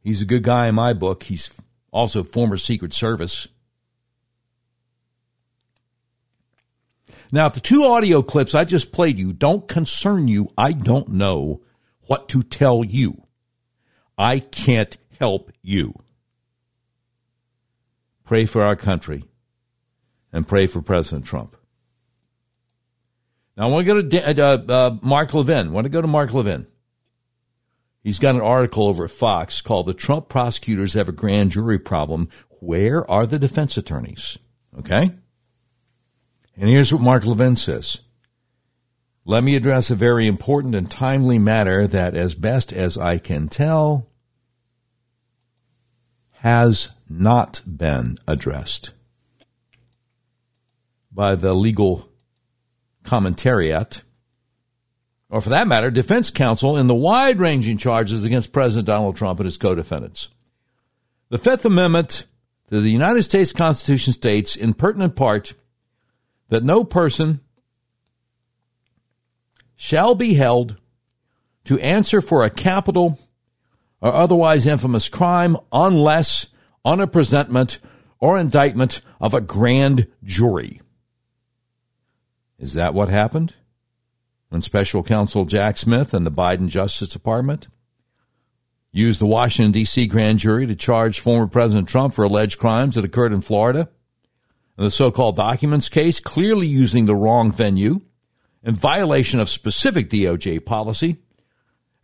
He's a good guy in my book. He's also former Secret Service. Now, if the two audio clips I just played you don't concern you, I don't know what to tell you. I can't help you. Pray for our country and pray for President Trump. Now, I want to go to uh, uh, Mark Levin. I want to go to Mark Levin. He's got an article over at Fox called The Trump Prosecutors Have a Grand Jury Problem. Where are the defense attorneys? Okay? And here's what Mark Levin says. Let me address a very important and timely matter that, as best as I can tell, has not been addressed by the legal commentariat, or for that matter, defense counsel in the wide ranging charges against President Donald Trump and his co defendants. The Fifth Amendment to the United States Constitution states, in pertinent part, that no person shall be held to answer for a capital or otherwise infamous crime unless on a presentment or indictment of a grand jury. Is that what happened when special counsel Jack Smith and the Biden Justice Department used the Washington, D.C. grand jury to charge former President Trump for alleged crimes that occurred in Florida? In the so called documents case, clearly using the wrong venue in violation of specific DOJ policy,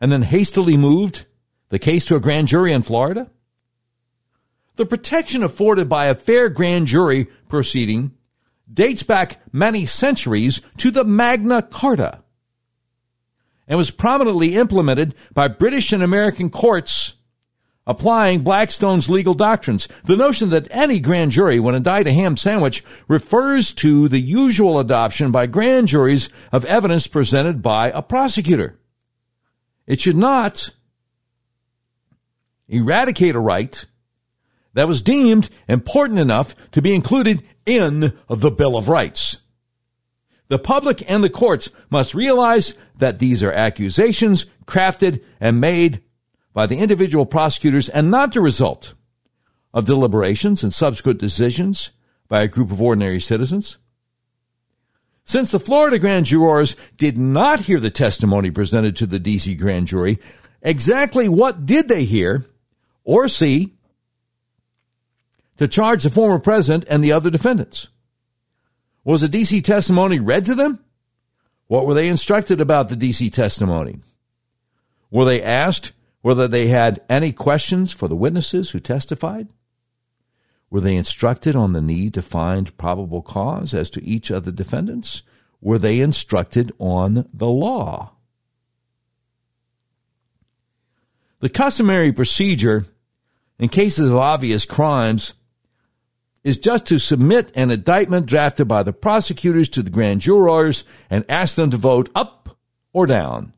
and then hastily moved the case to a grand jury in Florida? The protection afforded by a fair grand jury proceeding dates back many centuries to the Magna Carta and was prominently implemented by British and American courts applying Blackstone's legal doctrines. The notion that any grand jury would indict a ham sandwich refers to the usual adoption by grand juries of evidence presented by a prosecutor. It should not eradicate a right that was deemed important enough to be included in the Bill of Rights. The public and the courts must realize that these are accusations crafted and made by the individual prosecutors and not the result of deliberations and subsequent decisions by a group of ordinary citizens. Since the Florida grand jurors did not hear the testimony presented to the DC grand jury, exactly what did they hear or C, to charge the former president and the other defendants. Was the DC testimony read to them? What were they instructed about the DC testimony? Were they asked whether they had any questions for the witnesses who testified? Were they instructed on the need to find probable cause as to each of the defendants? Were they instructed on the law? The customary procedure in cases of obvious crimes is just to submit an indictment drafted by the prosecutors to the grand jurors and ask them to vote up or down.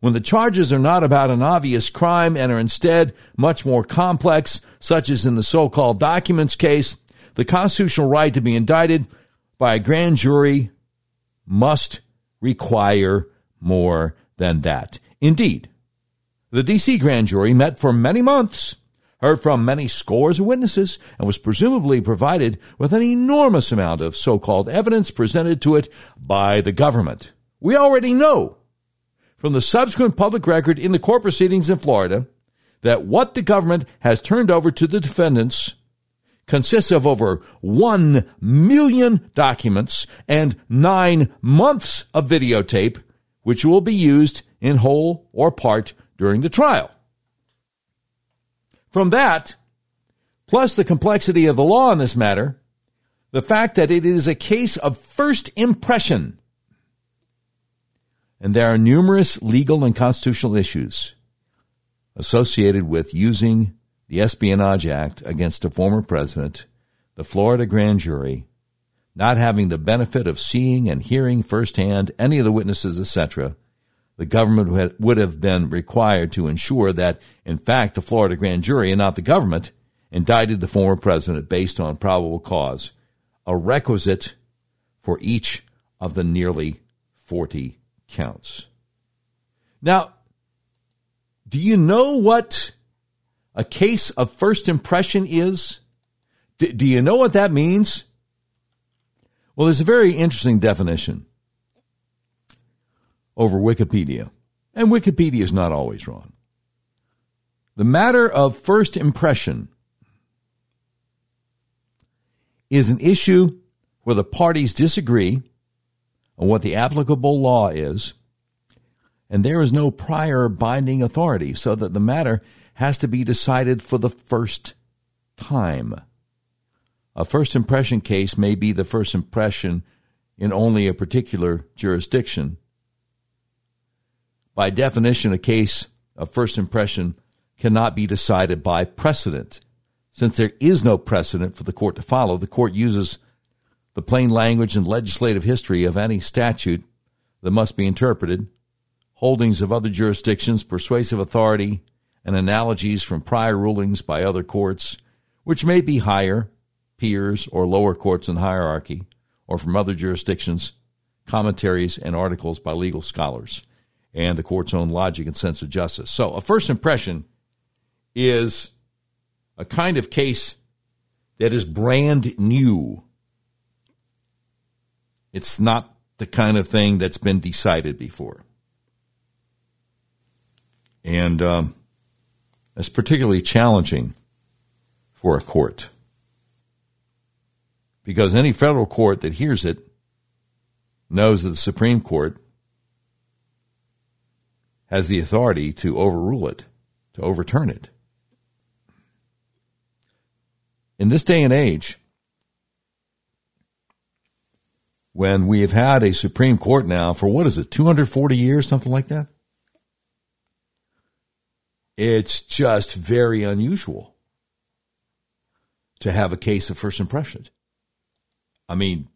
When the charges are not about an obvious crime and are instead much more complex, such as in the so-called documents case, the constitutional right to be indicted by a grand jury must require more than that. Indeed, the D.C. grand jury met for many months, heard from many scores of witnesses, and was presumably provided with an enormous amount of so called evidence presented to it by the government. We already know from the subsequent public record in the court proceedings in Florida that what the government has turned over to the defendants consists of over 1 million documents and nine months of videotape, which will be used in whole or part during the trial. From that, plus the complexity of the law in this matter, the fact that it is a case of first impression, and there are numerous legal and constitutional issues associated with using the Espionage Act against a former president, the Florida grand jury, not having the benefit of seeing and hearing firsthand any of the witnesses, etc., the government would have been required to ensure that, in fact, the Florida grand jury and not the government indicted the former president based on probable cause, a requisite for each of the nearly 40 counts. Now, do you know what a case of first impression is? D- do you know what that means? Well, there's a very interesting definition over Wikipedia. And Wikipedia is not always wrong. The matter of first impression is an issue where the parties disagree on what the applicable law is, and there is no prior binding authority, so that the matter has to be decided for the first time. A first impression case may be the first impression in only a particular jurisdiction, by definition, a case of first impression cannot be decided by precedent. Since there is no precedent for the court to follow, the court uses the plain language and legislative history of any statute that must be interpreted, holdings of other jurisdictions, persuasive authority, and analogies from prior rulings by other courts, which may be higher, peers, or lower courts in hierarchy, or from other jurisdictions, commentaries, and articles by legal scholars and the court's own logic and sense of justice. So, a first impression is a kind of case that is brand new. It's not the kind of thing that's been decided before. And um, it's particularly challenging for a court because any federal court that hears it knows that the Supreme Court has the authority to overrule it, to overturn it. In this day and age, when we have had a Supreme Court now for what is it, 240 years, something like that? It's just very unusual to have a case of first impression. I mean,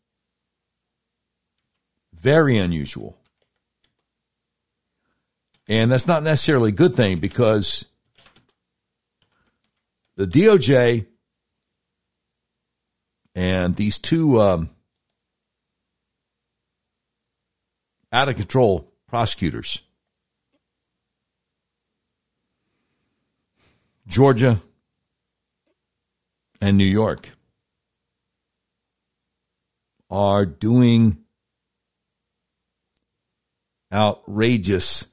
very unusual. And that's not necessarily a good thing because the DOJ and these two um, out of control prosecutors, Georgia and New York, are doing outrageous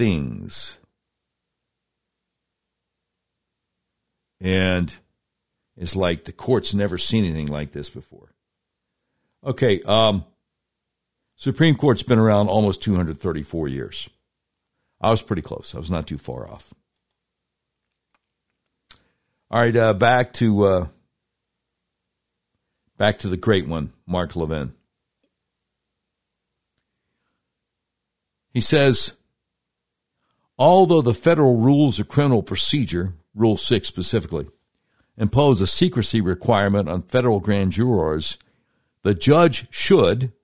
things. And it's like the court's never seen anything like this before. Okay, um, Supreme Court's been around almost 234 years. I was pretty close. I was not too far off. All right, uh, back to uh, back to the great one, Mark Levin. He says Although the federal rules of criminal procedure, Rule 6 specifically, impose a secrecy requirement on federal grand jurors, the judge should,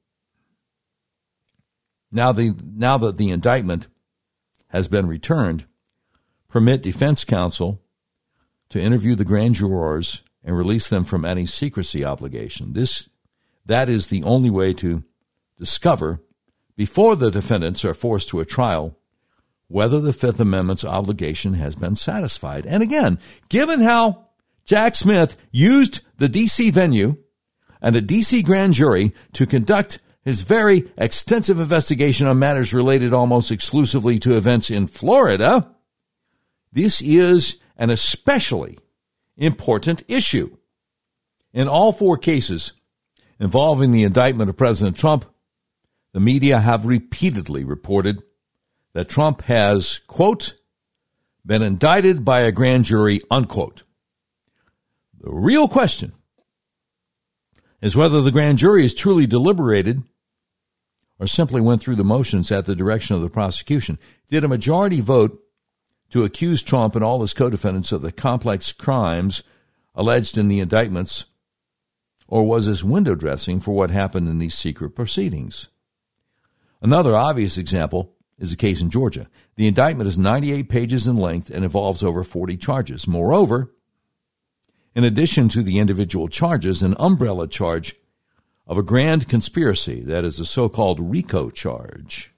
now, the, now that the indictment has been returned, permit defense counsel to interview the grand jurors and release them from any secrecy obligation. This that is the only way to discover before the defendants are forced to a trial whether the Fifth Amendment's obligation has been satisfied. And again, given how Jack Smith used the DC venue and a DC grand jury to conduct his very extensive investigation on matters related almost exclusively to events in Florida, this is an especially important issue. In all four cases involving the indictment of President Trump, the media have repeatedly reported that Trump has, quote, been indicted by a grand jury, unquote. The real question is whether the grand jury is truly deliberated or simply went through the motions at the direction of the prosecution. Did a majority vote to accuse Trump and all his co-defendants of the complex crimes alleged in the indictments, or was this window dressing for what happened in these secret proceedings? Another obvious example is the case in Georgia. The indictment is 98 pages in length and involves over 40 charges. Moreover, in addition to the individual charges, an umbrella charge of a grand conspiracy, that is, a so called RICO charge,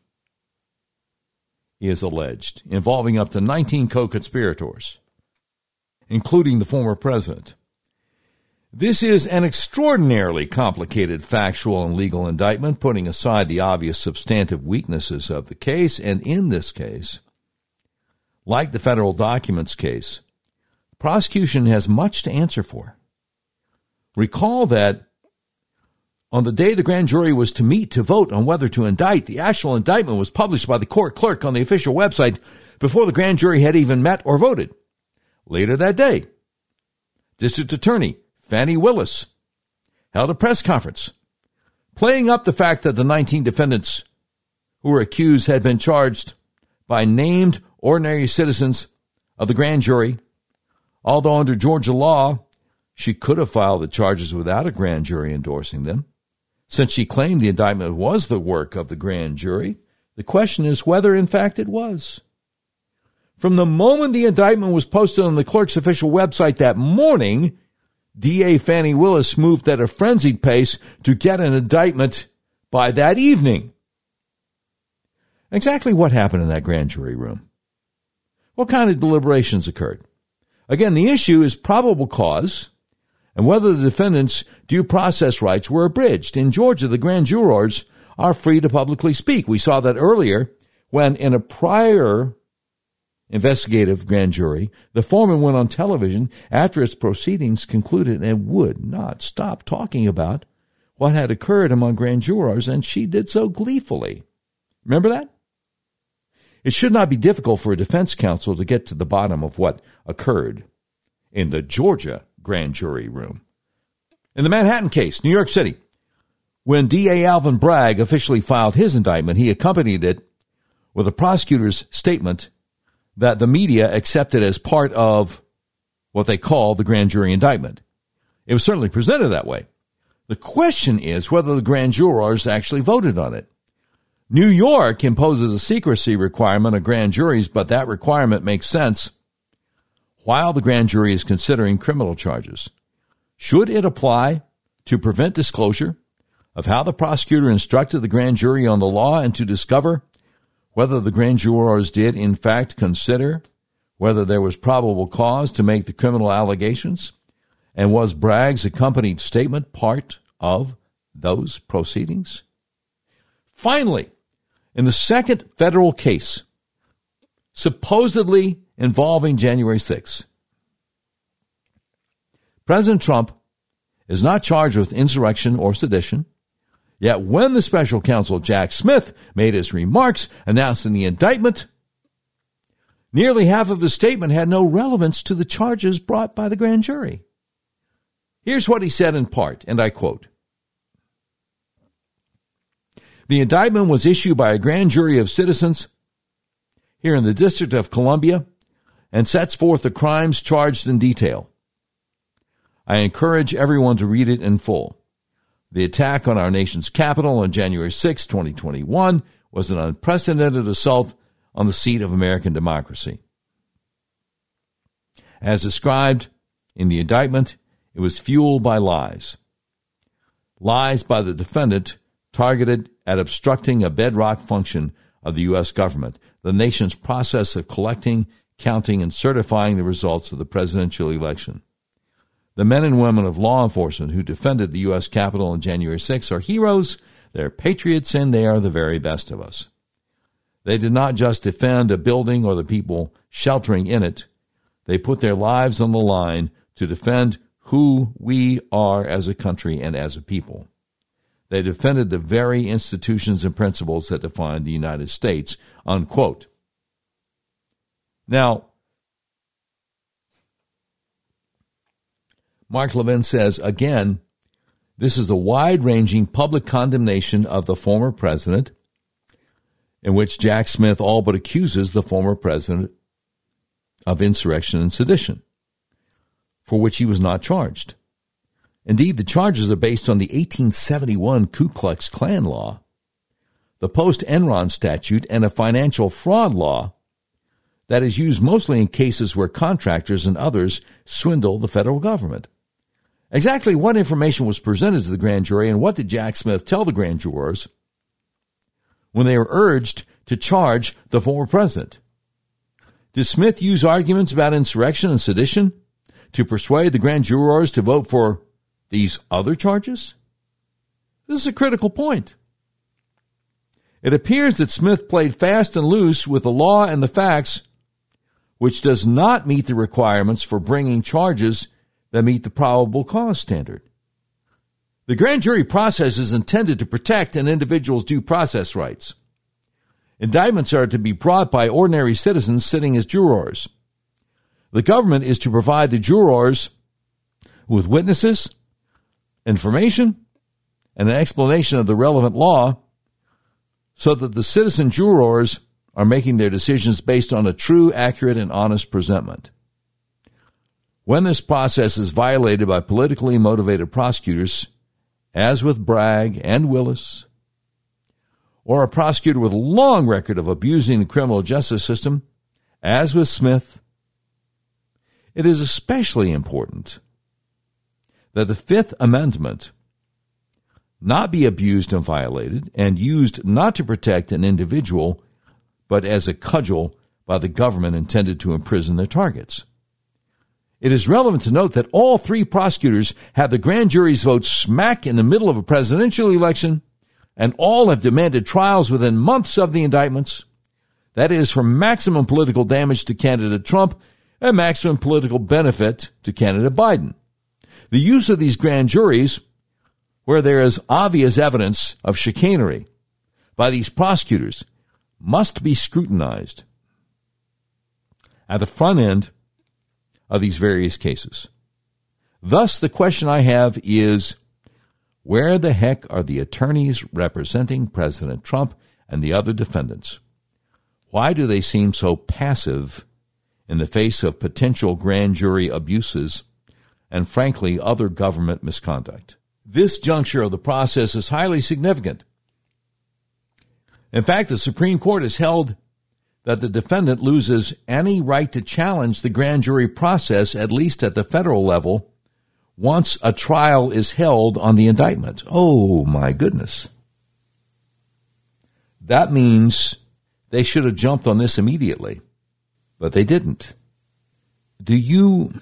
is alleged, involving up to 19 co conspirators, including the former president. This is an extraordinarily complicated factual and legal indictment, putting aside the obvious substantive weaknesses of the case, and in this case, like the federal documents case, prosecution has much to answer for. Recall that on the day the grand jury was to meet to vote on whether to indict, the actual indictment was published by the court clerk on the official website before the grand jury had even met or voted. Later that day, District Attorney Fani Willis held a press conference playing up the fact that the 19 defendants who were accused had been charged by named ordinary citizens of the grand jury, although under Georgia law, she could have filed the charges without a grand jury endorsing them. Since she claimed the indictment was the work of the grand jury, the question is whether in fact it was. From the moment the indictment was posted on the clerk's official website that morning, DA Fani Willis moved at a frenzied pace to get an indictment by that evening. Exactly what happened in that grand jury room? What kind of deliberations occurred? Again, the issue is probable cause and whether the defendant's due process rights were abridged. In Georgia, the grand jurors are free to publicly speak. We saw that earlier when in a prior investigative grand jury, the foreman went on television after its proceedings concluded and would not stop talking about what had occurred among grand jurors, and she did so gleefully. Remember that? It should not be difficult for a defense counsel to get to the bottom of what occurred in the Georgia grand jury room. In the Manhattan case, New York City, when DA Alvin Bragg officially filed his indictment, he accompanied it with a prosecutor's statement that the media accepted as part of what they call the grand jury indictment. It was certainly presented that way. The question is whether the grand jurors actually voted on it. New York imposes a secrecy requirement on grand juries, but that requirement makes sense while the grand jury is considering criminal charges. Should it apply to prevent disclosure of how the prosecutor instructed the grand jury on the law and to discover whether the grand jurors did in fact consider whether there was probable cause to make the criminal allegations? And was Bragg's accompanied statement part of those proceedings? Finally, in the second federal case, supposedly involving January 6th. President Trump is not charged with insurrection or sedition. Yet when the special counsel Jack Smith made his remarks announcing the indictment, nearly half of his statement had no relevance to the charges brought by the grand jury. Here's what he said in part, and I quote The indictment was issued by a grand jury of citizens here in the District of Columbia and sets forth the crimes charged in detail. I encourage everyone to read it in full. The attack on our nation's capital on January 6, 2021 was an unprecedented assault on the seat of American democracy. As described in the indictment, It was fueled by lies. Lies by the defendant targeted at obstructing a bedrock function of the U.S. government, the nation's process of collecting, counting, and certifying the results of the presidential election. The men and women of law enforcement who defended the U.S. Capitol on January 6 are heroes, they're patriots, and they are the very best of us. They did not just defend a building or the people sheltering in it, they put their lives on the line to defend who we are as a country and as a people. They defended the very institutions and principles that define the United States, unquote. Now, Mark Levin says again, this is a wide ranging public condemnation of the former president, in which Jack Smith all but accuses the former president of insurrection and sedition, for which he was not charged. Indeed, the charges are based on the 1871 Ku Klux Klan law, the post Enron statute, and a financial fraud law that is used mostly in cases where contractors and others swindle the federal government. Exactly what information was presented to the grand jury and what did Jack Smith tell the grand jurors when they were urged to charge the former president? Did Smith use arguments about insurrection and sedition to persuade the grand jurors to vote for these other charges? This is a critical point. It appears that Smith played fast and loose with the law and the facts, which does not meet the requirements for bringing charges that meet the probable cause standard. The grand jury process is intended to protect an individual's due process rights. Indictments are to be brought by ordinary citizens sitting as jurors. The government is to provide the jurors with witnesses, information, and an explanation of the relevant law so that the citizen jurors are making their decisions based on a true, accurate, and honest presentment. When this process is violated by politically motivated prosecutors, as with Bragg and Willis, or a prosecutor with a long record of abusing the criminal justice system, as with Smith, it is especially important that the Fifth Amendment not be abused and violated and used not to protect an individual, but as a cudgel by the government intended to imprison their targets. It is relevant to note that all three prosecutors had the grand jury's vote smack in the middle of a presidential election, and all have demanded trials within months of the indictments. That is, for maximum political damage to candidate Trump and maximum political benefit to candidate Biden. The use of these grand juries, where there is obvious evidence of chicanery by these prosecutors, must be scrutinized. At the front end, of these various cases. Thus, the question I have is where the heck are the attorneys representing President Trump and the other defendants? Why do they seem so passive in the face of potential grand jury abuses and, frankly, other government misconduct? This juncture of the process is highly significant. In fact, the Supreme Court has held that the defendant loses any right to challenge the grand jury process, at least at the federal level, once a trial is held on the indictment. Oh my goodness. That means they should have jumped on this immediately, but they didn't. Do you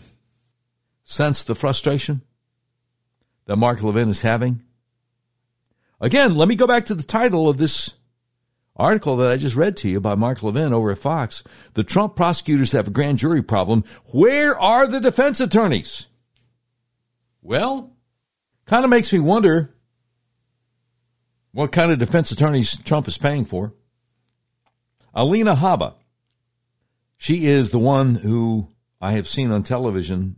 sense the frustration that Mark Levin is having? Again, let me go back to the title of this article that I just read to you by Mark Levin over at Fox. The Trump prosecutors have a grand jury problem. Where are the defense attorneys? Well, kind of makes me wonder what kind of defense attorneys Trump is paying for. Alina Habba. She is the one who I have seen on television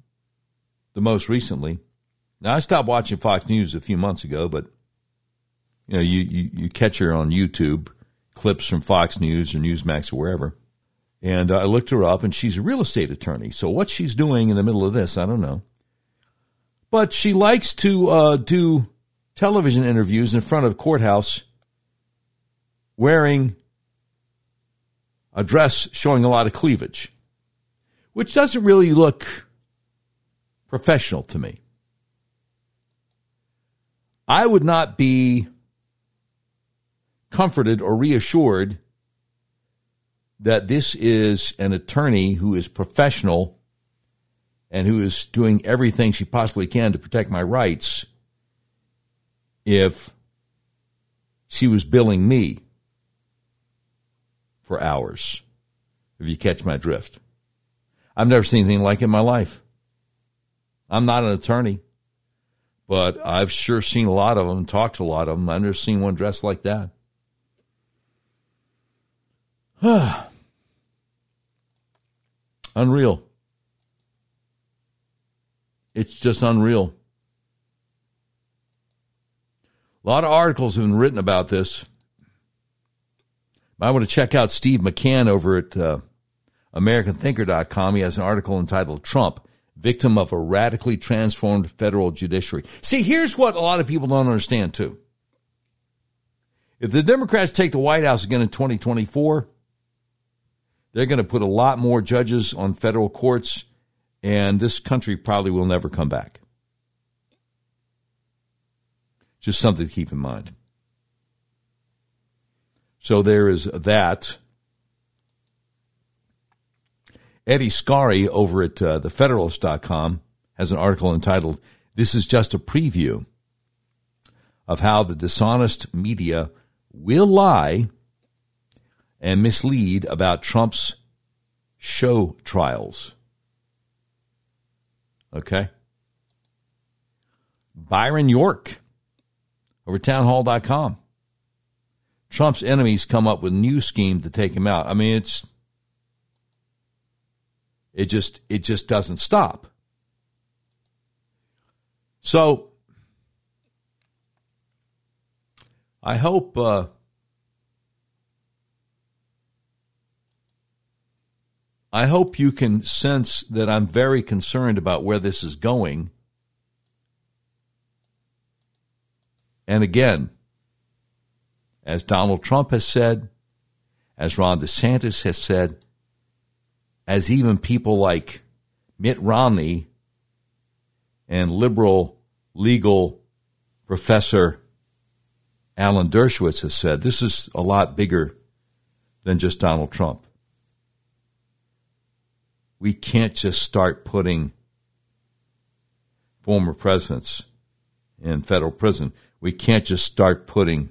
the most recently. Now I stopped watching Fox News a few months ago, but you know, you, you, you catch her on YouTube clips from Fox News or Newsmax or wherever. And I looked her up, and she's a real estate attorney. So what she's doing in the middle of this, I don't know. But she likes to uh, do television interviews in front of courthouse wearing a dress showing a lot of cleavage, which doesn't really look professional to me. I would not be comforted or reassured that this is an attorney who is professional and who is doing everything she possibly can to protect my rights if she was billing me for hours, if you catch my drift. I've never seen anything like it in my life. I'm not an attorney, but I've sure seen a lot of them, talked to a lot of them. I've never seen one dressed like that. [sighs] unreal. It's just unreal. A lot of articles have been written about this. I want to check out Steve McCann over at uh, AmericanThinker.com. He has an article entitled Trump, Victim of a Radically Transformed Federal Judiciary. See, here's what a lot of people don't understand, too. If the Democrats take the White House again in 2024, they're going to put a lot more judges on federal courts, and this country probably will never come back. Just something to keep in mind. So there is that. Eddie Scarry over at uh, thefederalist.com has an article entitled, This is Just a Preview of How the Dishonest Media Will Lie and mislead about Trump's show trials. Okay? Byron York over townhall.com. Trump's enemies come up with new scheme to take him out. I mean, it's it just it just doesn't stop. So I hope uh, I hope you can sense that I'm very concerned about where this is going. And again, as Donald Trump has said, as Ron DeSantis has said, as even people like Mitt Romney and liberal legal professor Alan Dershowitz has said, this is a lot bigger than just Donald Trump we can't just start putting former presidents in federal prison. We can't just start putting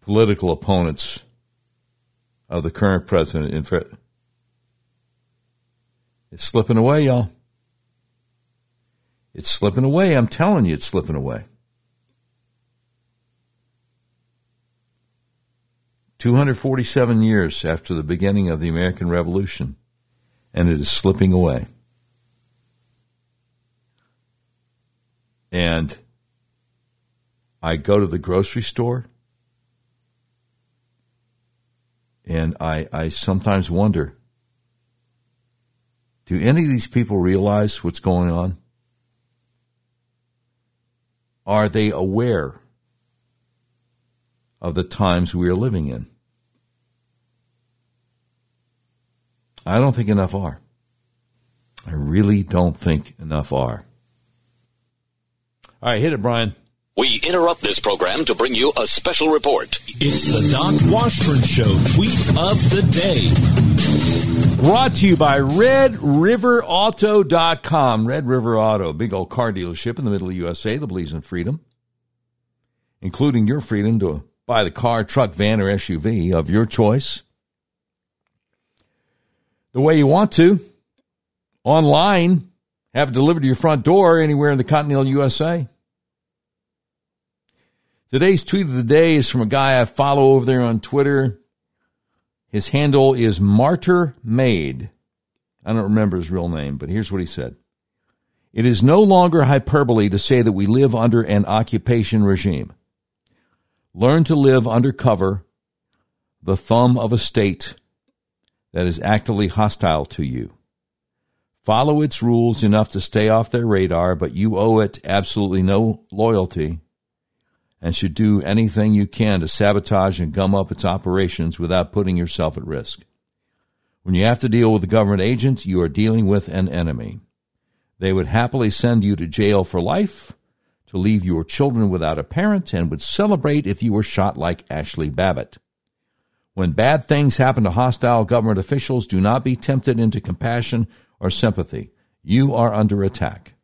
political opponents of the current president in federal. It's slipping away, y'all. It's slipping away. I'm telling you, it's slipping away. 247 years after the beginning of the American Revolution, and it is slipping away. And I go to the grocery store, and I, I sometimes wonder do any of these people realize what's going on? Are they aware of the times we are living in. I don't think enough are. I really don't think enough are. All right, hit it, Brian. We interrupt this program to bring you a special report. It's the Doc Washburn Show tweet of the day. Brought to you by RedRiverAuto.com. Red River Auto, big old car dealership in the middle of the USA that believes in freedom, including your freedom to buy the car, truck, van, or SUV of your choice the way you want to. Online, have it delivered to your front door anywhere in the continental USA. Today's tweet of the day is from a guy I follow over there on Twitter. His handle is Martyr Made. I don't remember his real name, but here's what he said. It is no longer hyperbole to say that we live under an occupation regime. Learn to live under cover, the thumb of a state that is actively hostile to you. Follow its rules enough to stay off their radar, but you owe it absolutely no loyalty and should do anything you can to sabotage and gum up its operations without putting yourself at risk. When you have to deal with a government agent, you are dealing with an enemy. They would happily send you to jail for life to leave your children without a parent and would celebrate if you were shot like Ashli Babbitt. When bad things happen to hostile government officials, do not be tempted into compassion or sympathy. You are under attack.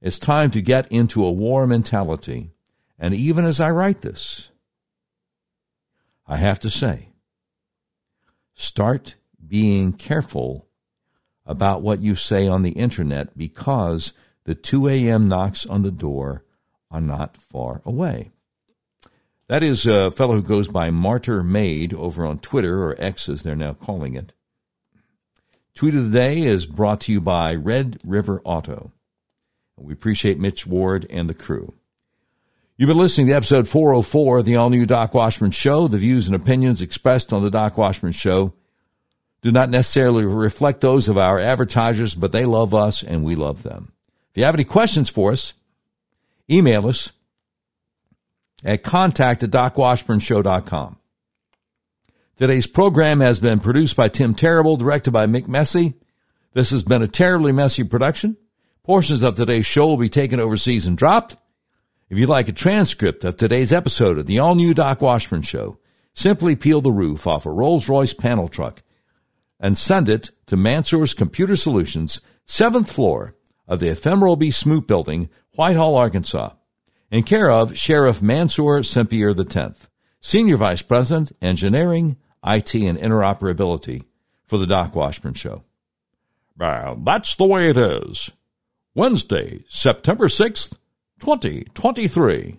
It's time to get into a war mentality. And even as I write this, I have to say, start being careful about what you say on the internet because the 2 a.m. knocks on the door are not far away. That is a fellow who goes by Martyr Made over on Twitter, or X as they're now calling it. Tweet of the Day is brought to you by Red River Auto. We appreciate Mitch Ward and the crew. You've been listening to episode 404 of the all new Doc Washburn Show. The views and opinions expressed on the Doc Washburn Show do not necessarily reflect those of our advertisers, but they love us and we love them. If you have any questions for us, email us at contact at docwashburnshow.com. Today's program has been produced by Tim Terrible, directed by Mick Messy. This has been a terribly messy production. Portions of today's show will be taken overseas and dropped. If you'd like a transcript of today's episode of the all new Doc Washburn Show, simply peel the roof off a Rolls Royce panel truck and send it to Mansour's Computer Solutions, seventh floor of the Ephemeral B. Smoot Building, Whitehall, Arkansas, in care of Sheriff Mansour Sempier X, Senior Vice President, Engineering, IT, and Interoperability for the Doc Washburn Show. Well, that's the way it is. Wednesday, September 6th, 2023.